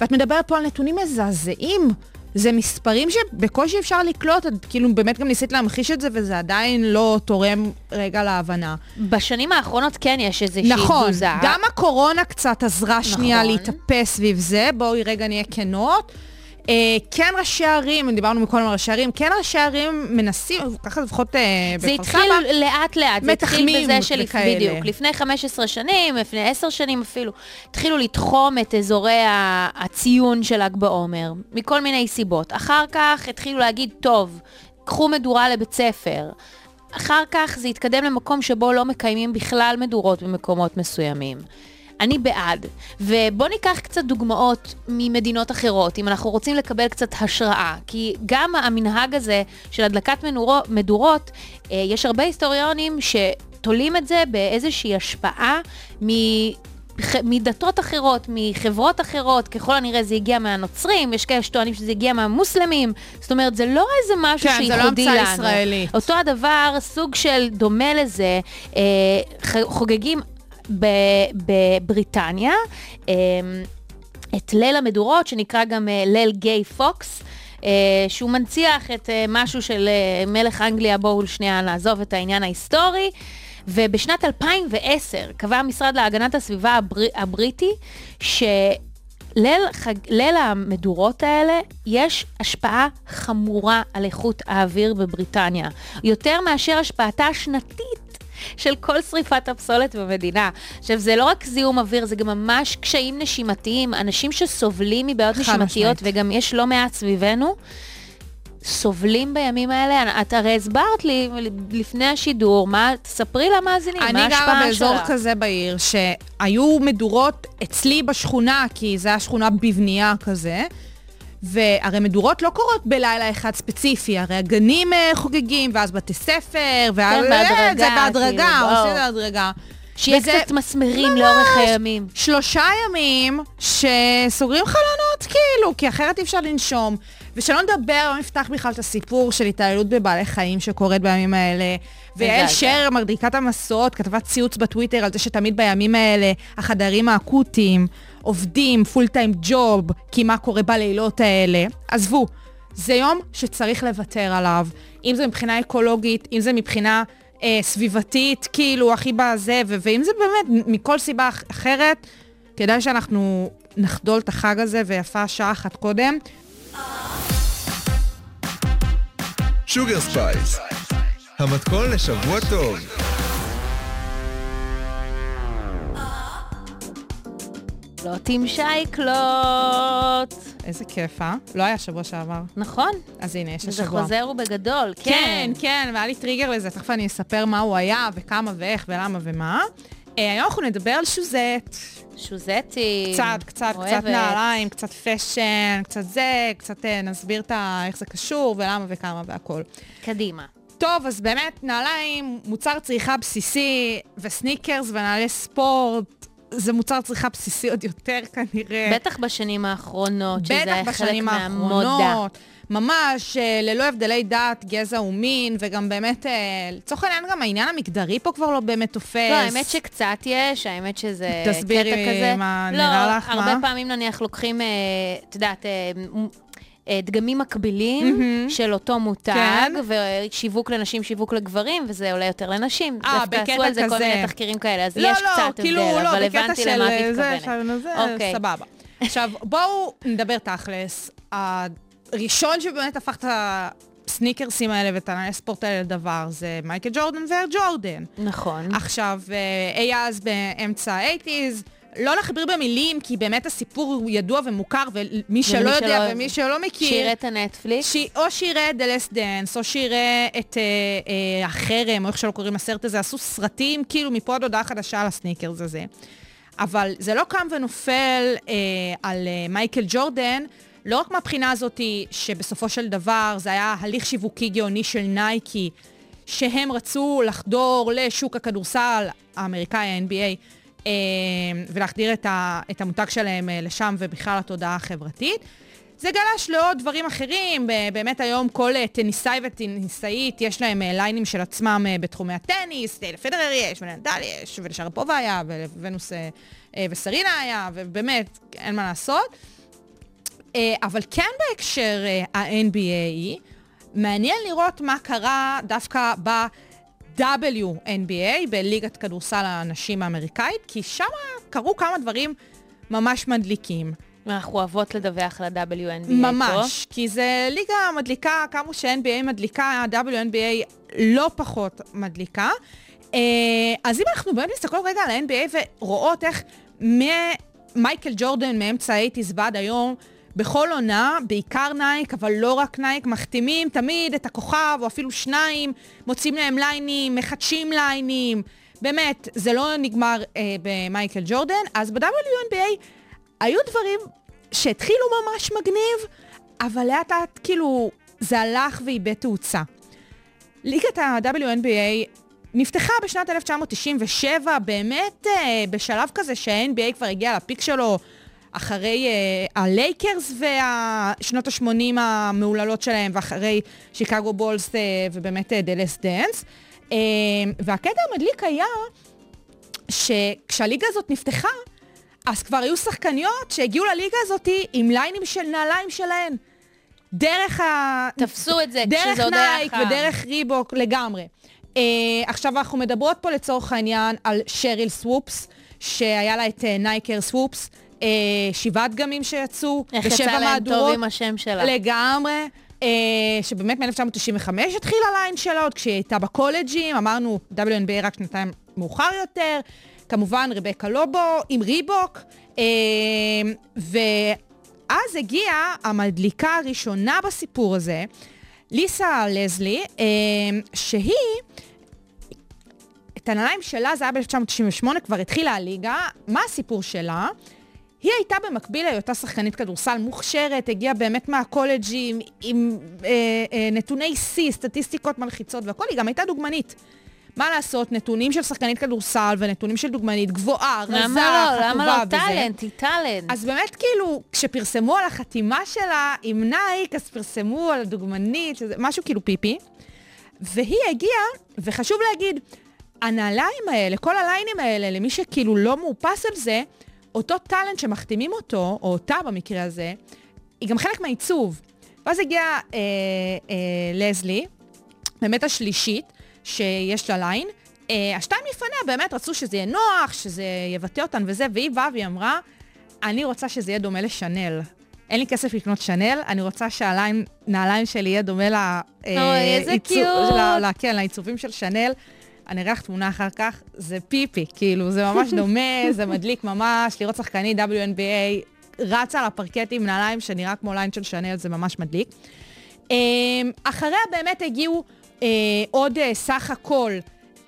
ואת מדברת פה על נתונים מזעזעים. זה מספרים שבקושי אפשר לקלוט, את כאילו באמת גם ניסית להמחיש את זה, וזה עדיין לא תורם רגע להבנה. בשנים האחרונות כן יש איזושהי נכון, תזוזה. גם הקורונה קצת עזרה שנייה נכון. להתאפס סביב זה, בואי רגע נהיה כנות. אה, כן ראשי ערים, דיברנו מקודם על ראשי ערים, כן ראשי ערים מנסים, ככה לפחות אה, זה בכפר התחיל סבא, לאט לאט, זה התחיל בזה של... וכאלה. בדיוק, לפני 15 שנים, לפני 10 שנים אפילו, התחילו לתחום את אזורי הציון של ל"ג בעומר, מכל מיני סיבות. אחר כך התחילו להגיד, טוב, קחו מדורה לבית ספר. אחר כך זה התקדם למקום שבו לא מקיימים בכלל מדורות במקומות מסוימים. אני בעד. ובואו ניקח קצת דוגמאות ממדינות אחרות, אם אנחנו רוצים לקבל קצת השראה. כי גם המנהג הזה של הדלקת מנורו, מדורות, אה, יש הרבה היסטוריונים שתולים את זה באיזושהי השפעה מ... מדתות אחרות, מחברות אחרות, ככל הנראה זה הגיע מהנוצרים, יש כאלה שטוענים שזה הגיע מהמוסלמים, זאת אומרת, זה לא איזה משהו כן, זה לא שייחודי המצאה לנו. ישראלית. אותו הדבר, סוג של דומה לזה, אה, חוגגים בבריטניה, אה, את ליל המדורות, שנקרא גם אה, ליל גיי פוקס. אה, שהוא מנציח את אה, משהו של אה, מלך אנגליה, בואו שנייה נעזוב את העניין ההיסטורי. ובשנת 2010 קבע המשרד להגנת הסביבה הבר... הבריטי שליל חג... ליל המדורות האלה יש השפעה חמורה על איכות האוויר בבריטניה. יותר מאשר השפעתה השנתית של כל שריפת הפסולת במדינה. עכשיו, זה לא רק זיהום אוויר, זה גם ממש קשיים נשימתיים. אנשים שסובלים מבעיות נשימתיות. וגם יש לא מעט סביבנו, סובלים בימים האלה. את הרי הסברת לי לפני השידור, מה, תספרי למאזינים, מה אני ההשפעה גרה באזור שלה. כזה בעיר, שהיו מדורות אצלי בשכונה, כי זו הייתה שכונה בבנייה כזה, והרי מדורות לא קורות בלילה אחד ספציפי, הרי הגנים אה, חוגגים, ואז בתי ספר, ואז... בהדרגה, זה בהדרגה, כאילו, עושים. בהדרגה. שיהיה וזה קצת מסמרים ממש לאורך הימים. שלושה ימים שסוגרים חלונות, כאילו, כי אחרת אי אפשר לנשום. ושלא נדבר, לא נפתח בכלל את הסיפור של התעללות בבעלי חיים שקורית בימים האלה. ויעל. שר, מדריקת המסעות, כתבה ציוץ בטוויטר על זה שתמיד בימים האלה החדרים האקוטיים עובדים פול טיים ג'וב, כי מה קורה בלילות האלה. עזבו, זה יום שצריך לוותר עליו. אם זה מבחינה אקולוגית, אם זה מבחינה אה, סביבתית, כאילו, הכי בזה, ואם זה באמת מכל סיבה אח- אחרת, כדאי שאנחנו נחדול את החג הזה, ויפה שעה אחת קודם. שוגר ספייס, המתכון לשבוע טוב. לא תמשייקלות. איזה כיף, אה? לא היה שבוע שעבר. נכון, אז הנה, יש זה השבוע. חוזר ובגדול, כן, כן. כן, והיה לי טריגר לזה, תכף אני אספר מה הוא היה, וכמה ואיך ולמה ומה. אה, היום אנחנו נדבר על שוזט. שוזטי. קצת, קצת, קצת נעליים, קצת fashion, קצת זה, קצת אה, נסביר את ה- איך זה קשור ולמה וכמה והכל. קדימה. טוב, אז באמת, נעליים, מוצר צריכה בסיסי, וסניקרס ונעלי ספורט, זה מוצר צריכה בסיסי עוד יותר כנראה. בטח בשנים האחרונות, שזה בטח חלק מהמודה. האחרונות. ממש, אה, ללא הבדלי דת, גזע ומין, וגם באמת, אה, לצורך העניין גם העניין המגדרי פה כבר לא באמת תופס. לא, האמת שקצת יש, האמת שזה תסבירי קטע כזה. מה לא, נראה לך, הרבה מה? פעמים נניח לוקחים, אה, את יודעת, דגמים מקבילים מהמם. של אותו מותג, כן. ושיווק לנשים, שיווק לגברים, וזה עולה יותר לנשים. אה, בקטע עשו על זה כל כזה. מיני תחקירים כאלה, אז לא, יש לא, קצת כאילו, הבדל, לא, אבל הבנתי של למה את זה, מתכוונת. זה, אוקיי. סבבה. עכשיו, בואו נדבר תכלס. הראשון שבאמת הפך את הסניקרסים האלה ואת הנעלי ספורט האלה לדבר זה מייקל ג'ורדן ואיר ג'ורדן. נכון. עכשיו, אה, אי אז באמצע ה-80's, לא נכביר במילים, כי באמת הסיפור הוא ידוע ומוכר, ומי שלא יודע שלא- ומי שלא מכיר... שיראה את הנטפליקס. ש... או שיראה את The Last Dance, או שיראה את אה, אה, החרם, או איך שלא קוראים לסרט הזה, עשו סרטים כאילו מפה עד הודעה חדשה על הסניקרס הזה. אבל זה לא קם ונופל אה, על אה, מייקל ג'ורדן, לא רק מהבחינה הזאת שבסופו של דבר זה היה הליך שיווקי גאוני של נייקי, שהם רצו לחדור לשוק הכדורסל האמריקאי, ה-NBA, ולהחדיר את, ה, את המותג שלהם אה, לשם ובכלל לתודעה החברתית. זה גלש לעוד דברים אחרים, ב- באמת היום כל אה, טניסאי וטניסאית יש להם אה, ליינים של עצמם בתחומי הטניס, לפדרר יש, ולנדל יש, ולשרפובה היה, ולוונוס וסרינה היה, ובאמת, אין מה לעשות. אבל כן בהקשר ה-NBA, מעניין לראות מה קרה דווקא ב-WNBA, בליגת כדורסל הנשים האמריקאית, כי שם קרו כמה דברים ממש מדליקים. אנחנו אוהבות לדווח על ה-WNBA פה. ממש, כי זה ליגה מדליקה, כמו ש-NBA מדליקה, ה-WNBA לא פחות מדליקה. אה, אז אם אנחנו באמת מסתכלות רגע על ה-NBA ורואות איך מייקל ג'ורדן מאמצע ה-80's ועד היום, בכל עונה, בעיקר נייק, אבל לא רק נייק, מחתימים תמיד את הכוכב, או אפילו שניים, מוצאים להם ליינים, מחדשים ליינים. באמת, זה לא נגמר אה, במייקל ג'ורדן. אז ב-WNBA היו דברים שהתחילו ממש מגניב, אבל לאט לאט כאילו זה הלך ואיבד תאוצה. ליגת ה-WNBA נפתחה בשנת 1997, באמת אה, בשלב כזה שה-NBA כבר הגיע לפיק שלו אחרי אה, הלייקרס ושנות ה-80 המהוללות שלהם, ואחרי שיקגו בולס אה, ובאמת אה, The Last Dance. אה, והקטע המדליק היה שכשהליגה הזאת נפתחה, אז כבר היו שחקניות שהגיעו לליגה הזאת עם ליינים של נעליים שלהן. דרך ה... תפסו את זה דרך כשזה עוד היה נייק חם. ודרך ריבוק לגמרי. אה, עכשיו אנחנו מדברות פה לצורך העניין על שריל סוופס, שהיה לה את אה, נייק Air סוופס, uh, שבעה דגמים שיצאו, איך בשבע יצא להם טוב מהדורות. עם השם שלה. לגמרי. Uh, שבאמת מ-1995 התחיל הליין שלה, עוד כשהיא הייתה בקולג'ים, אמרנו WNBA רק שנתיים מאוחר יותר. כמובן רבקה לובו עם ריבוק. Uh, ואז הגיעה המדליקה הראשונה בסיפור הזה, ליסה לזלי, אה, שהיא, את הנעליים שלה, זה היה ב-1998, כבר התחילה הליגה. מה הסיפור שלה? היא הייתה במקביל להיותה שחקנית כדורסל מוכשרת, הגיעה באמת מהקולג'ים עם אה, אה, נתוני שיא, סטטיסטיקות מלחיצות והכל, היא גם הייתה דוגמנית. מה לעשות, נתונים של שחקנית כדורסל ונתונים של דוגמנית גבוהה, רזה, למה לא? חטובה למה לא? וזה. טאלנט, היא טאלנט. אז באמת, כאילו, כשפרסמו על החתימה שלה עם נייק, אז פרסמו על הדוגמנית, שזה משהו כאילו פיפי. והיא הגיעה, וחשוב להגיד, הנעליים האלה, כל הליינים האלה, למי שכאילו לא מאופס על זה, אותו טאלנט שמחתימים אותו, או אותה במקרה הזה, היא גם חלק מהעיצוב. ואז הגיעה אה, אה, לזלי, באמת השלישית, שיש לה ליין. אה, השתיים לפניה באמת רצו שזה יהיה נוח, שזה יבטא אותן וזה, והיא באה והיא אמרה, אני רוצה שזה יהיה דומה לשנל. אין לי כסף לקנות שנל, אני רוצה שהנעליים שלי יהיה דומה ל... אה, אוי, איזה עיצוב- קיוט. ל- ל- כן, לעיצובים של שנל. אני אראה לך תמונה אחר כך, זה פיפי, כאילו, זה ממש דומה, *laughs* זה מדליק ממש, לראות שחקנית WNBA רצה על הפרקט עם נעליים שנראה כמו ליין של שנל, זה ממש מדליק. אה, אחריה באמת הגיעו אה, עוד אה, סך הכל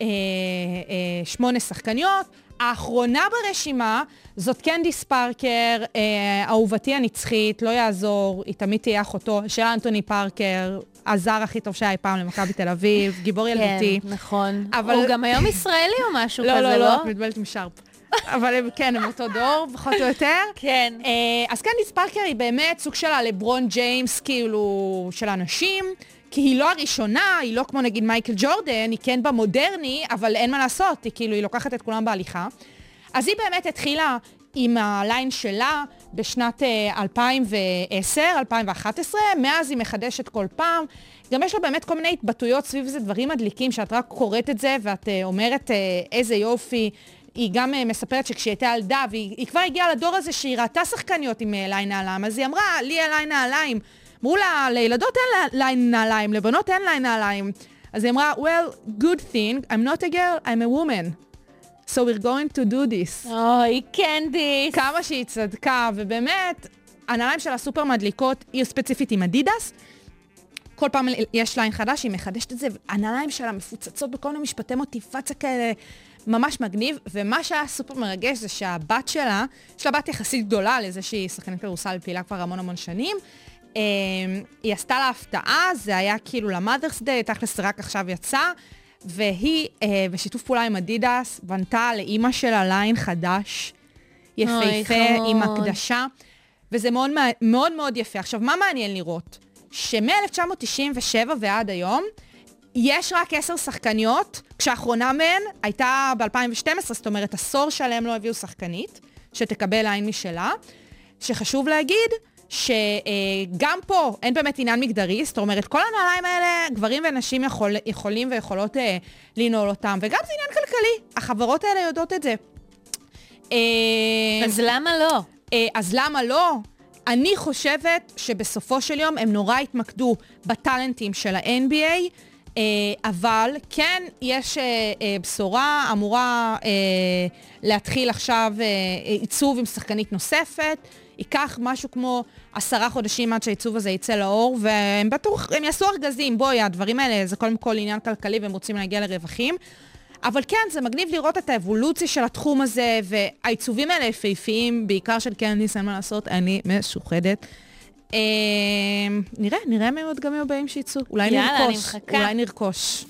אה, אה, שמונה שחקניות. האחרונה ברשימה זאת קנדיס פארקר, אה, אהובתי הנצחית, לא יעזור, היא תמיד תהיה אחותו של אנטוני פארקר, הזר הכי טוב שהיה אי פעם למכבי תל אביב, גיבור ילדותי. כן, נכון. אבל- הוא גם היום ישראלי או משהו לא, כזה, לא, לא? לא, את מתבלבלת עם שארפ. אבל הם, כן, הם אותו דור, פחות או יותר. כן. אה, אז קנדיס פארקר היא באמת סוג של הלברון ג'יימס, כאילו, של הנשים, כי היא לא הראשונה, היא לא כמו נגיד מייקל ג'ורדן, היא כן במודרני, אבל אין מה לעשות, היא כאילו, היא לוקחת את כולם בהליכה. אז היא באמת התחילה עם הליין שלה בשנת אה, 2010, 2011, מאז היא מחדשת כל פעם. גם יש לה באמת כל מיני התבטאויות סביב זה, דברים מדליקים, שאת רק קוראת את זה ואת אה, אומרת אה, איזה יופי. היא גם אה, מספרת שכשהיא הייתה ילדה, והיא היא כבר הגיעה לדור הזה שהיא ראתה שחקניות עם אה, ליין נעליים, אז היא אמרה, לי אין ליין נעליים. אמרו לה, לילדות אין ליין נעליים, לבנות אין ליין נעליים. אז היא אמרה, well, good thing, I'm not a girl, I'm a woman. So we're going to do this. אוי, קנדיס. כמה שהיא צדקה, ובאמת, הנעליים שלה סופר מדליקות, היא ספציפית עם אדידס. כל פעם יש ליין חדש, היא מחדשת את זה, הנעליים שלה מפוצצות בכל מיני משפטי מוטיבציה כאלה, ממש מגניב. ומה שהיה סופר מרגש זה שהבת שלה, יש לה בת יחסית גדולה לזה שהיא שחקנית כדורסל פעילה כבר המון המון שנים. אה, היא עשתה לה הפתעה, זה היה כאילו ל-Mother's Day, תכלס רק עכשיו יצא, והיא, אה, בשיתוף פעולה עם אדידס, בנתה לאימא שלה ליין חדש, יפהפה. עם הקדשה, וזה מאוד מאוד מאוד יפה. עכשיו, מה מעניין לראות? שמ-1997 ועד היום, יש רק עשר שחקניות, כשהאחרונה מהן הייתה ב-2012, זאת אומרת, עשור שלם לא הביאו שחקנית, שתקבל ליין משלה. שחשוב להגיד שגם פה אין באמת עניין מגדרי, זאת אומרת, כל הנעליים האלה, גברים ונשים יכול, יכולים ויכולות אה, לנעול אותם, וגם זה עניין כלכלי, החברות האלה יודעות את זה. אה, אז למה לא? אה, אז למה לא? אני חושבת שבסופו של יום הם נורא התמקדו בטאלנטים של ה-NBA, אה, אבל כן, יש אה, אה, בשורה אמורה אה, להתחיל עכשיו אה, עיצוב עם שחקנית נוספת. ייקח משהו כמו עשרה חודשים עד שהעיצוב הזה יצא לאור, והם בטוח, הם יעשו ארגזים, בואי, הדברים האלה זה קודם כל עניין כלכלי והם רוצים להגיע לרווחים. אבל כן, זה מגניב לראות את האבולוציה של התחום הזה, והעיצובים האלה יפהפיים, בעיקר של קנדיס, אין מה לעשות, אני משוחדת. אה, נראה, נראה מי עוד גם הבאים שיצאו. אולי יאללה, אני נרכוש. מחכה. אולי נרכוש.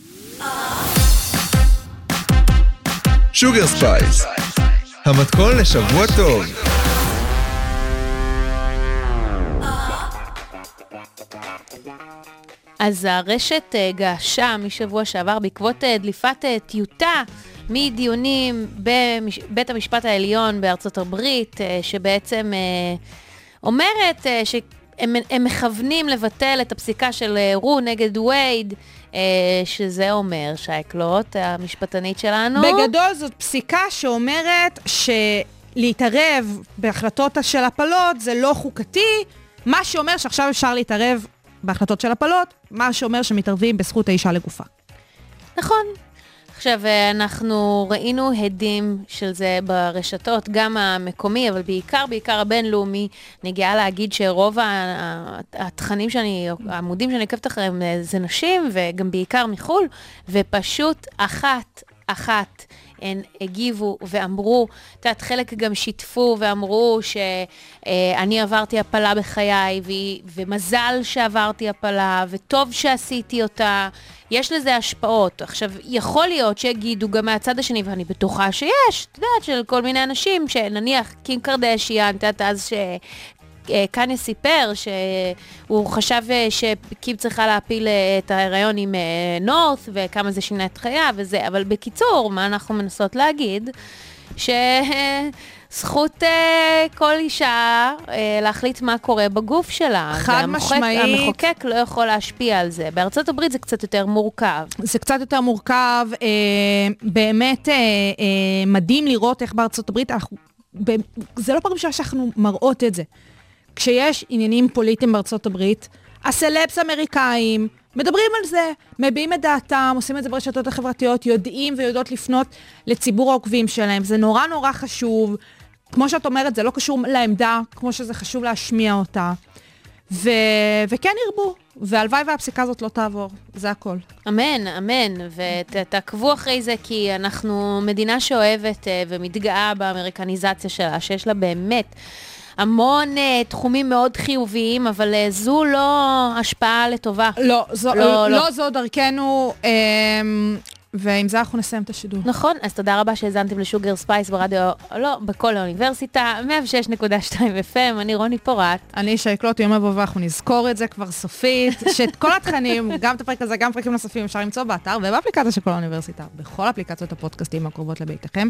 שוגר ספייס, המתכון לשבוע טוב. אז הרשת אה, געשה משבוע שעבר בעקבות אה, דליפת אה, טיוטה מדיונים בבית המשפט העליון בארצות הברית, שבעצם אומרת שהם הם מכוונים לבטל את הפסיקה של רו נגד וייד, שזה אומר, שייקלוט, המשפטנית שלנו. בגדול זאת פסיקה שאומרת שלהתערב בהחלטות של הפלות זה לא חוקתי, מה שאומר שעכשיו אפשר להתערב בהחלטות של הפלות, מה שאומר שמתערבים בזכות האישה לגופה. נכון. עכשיו, אה, אנחנו ראינו הדים של זה ברשתות, גם המקומי, אבל בעיקר, בעיקר הבינלאומי. אני גאה להגיד שרוב התכנים שאני, העמודים שאני עוקבת אחריהם אה, זה נשים, וגם בעיקר מחו"ל, ופשוט אחת, אחת. הן הגיבו ואמרו, את יודעת, חלק גם שיתפו ואמרו שאני עברתי הפלה בחיי, והיא- ומזל שעברתי הפלה, וטוב שעשיתי אותה. יש לזה השפעות. עכשיו, יכול להיות שיגידו גם מהצד השני, ואני בטוחה שיש, את יודעת, של כל מיני אנשים, שנניח קים קרדשיאן, את יודעת, אז ש... אה, קניה סיפר שהוא חשב אה, שקים צריכה להפיל אה, את ההיריון עם אה, נורת וכמה זה שינה את חייו וזה, אבל בקיצור, מה אנחנו מנסות להגיד? שזכות כל אישה להחליט מה קורה בגוף שלה. חד והמחוקק- משמעית. המחוקק לא יכול להשפיע על זה. בארצות הברית זה קצת יותר מורכב. זה קצת יותר מורכב, באמת מדהים לראות איך בארצות הברית, אנחנו, זה לא פעם ראשונה שאנחנו מראות את זה. כשיש עניינים פוליטיים בארצות הברית, הסלבס האמריקאים מדברים על זה, מביעים את דעתם, עושים את זה ברשתות החברתיות, יודעים ויודעות לפנות לציבור העוקבים שלהם. זה נורא נורא חשוב. כמו שאת אומרת, זה לא קשור לעמדה, כמו שזה חשוב להשמיע אותה. ו... וכן ירבו, והלוואי והפסיקה הזאת לא תעבור, זה הכל. אמן, אמן, ותעקבו אחרי זה, כי אנחנו מדינה שאוהבת אה, ומתגאה באמריקניזציה שלה, שיש לה באמת המון אה, תחומים מאוד חיוביים, אבל אה, זו לא השפעה לטובה. לא, זו, לא, לא, לא. לא זו דרכנו, אמ, ועם זה אנחנו נסיים את השידור. נכון, אז תודה רבה שהאזנתם לשוגר ספייס ברדיו, לא, בקול האוניברסיטה, 106.2 FM, אני רוני פורט. אני שייקלוט יום הבא ואנחנו נזכור את זה כבר סופית, שאת כל התכנים, *laughs* גם את הפרק הזה, גם פרקים נוספים, אפשר למצוא באתר ובאפליקציה של קול האוניברסיטה, בכל אפליקציות הפודקאסטים הקרובות לביתכם.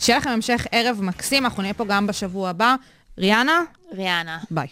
שיהיה לכם המשך ערב מקסים, אנחנו נהיה פה גם בשבוע הבא. ריאנה, ריאנה. ביי.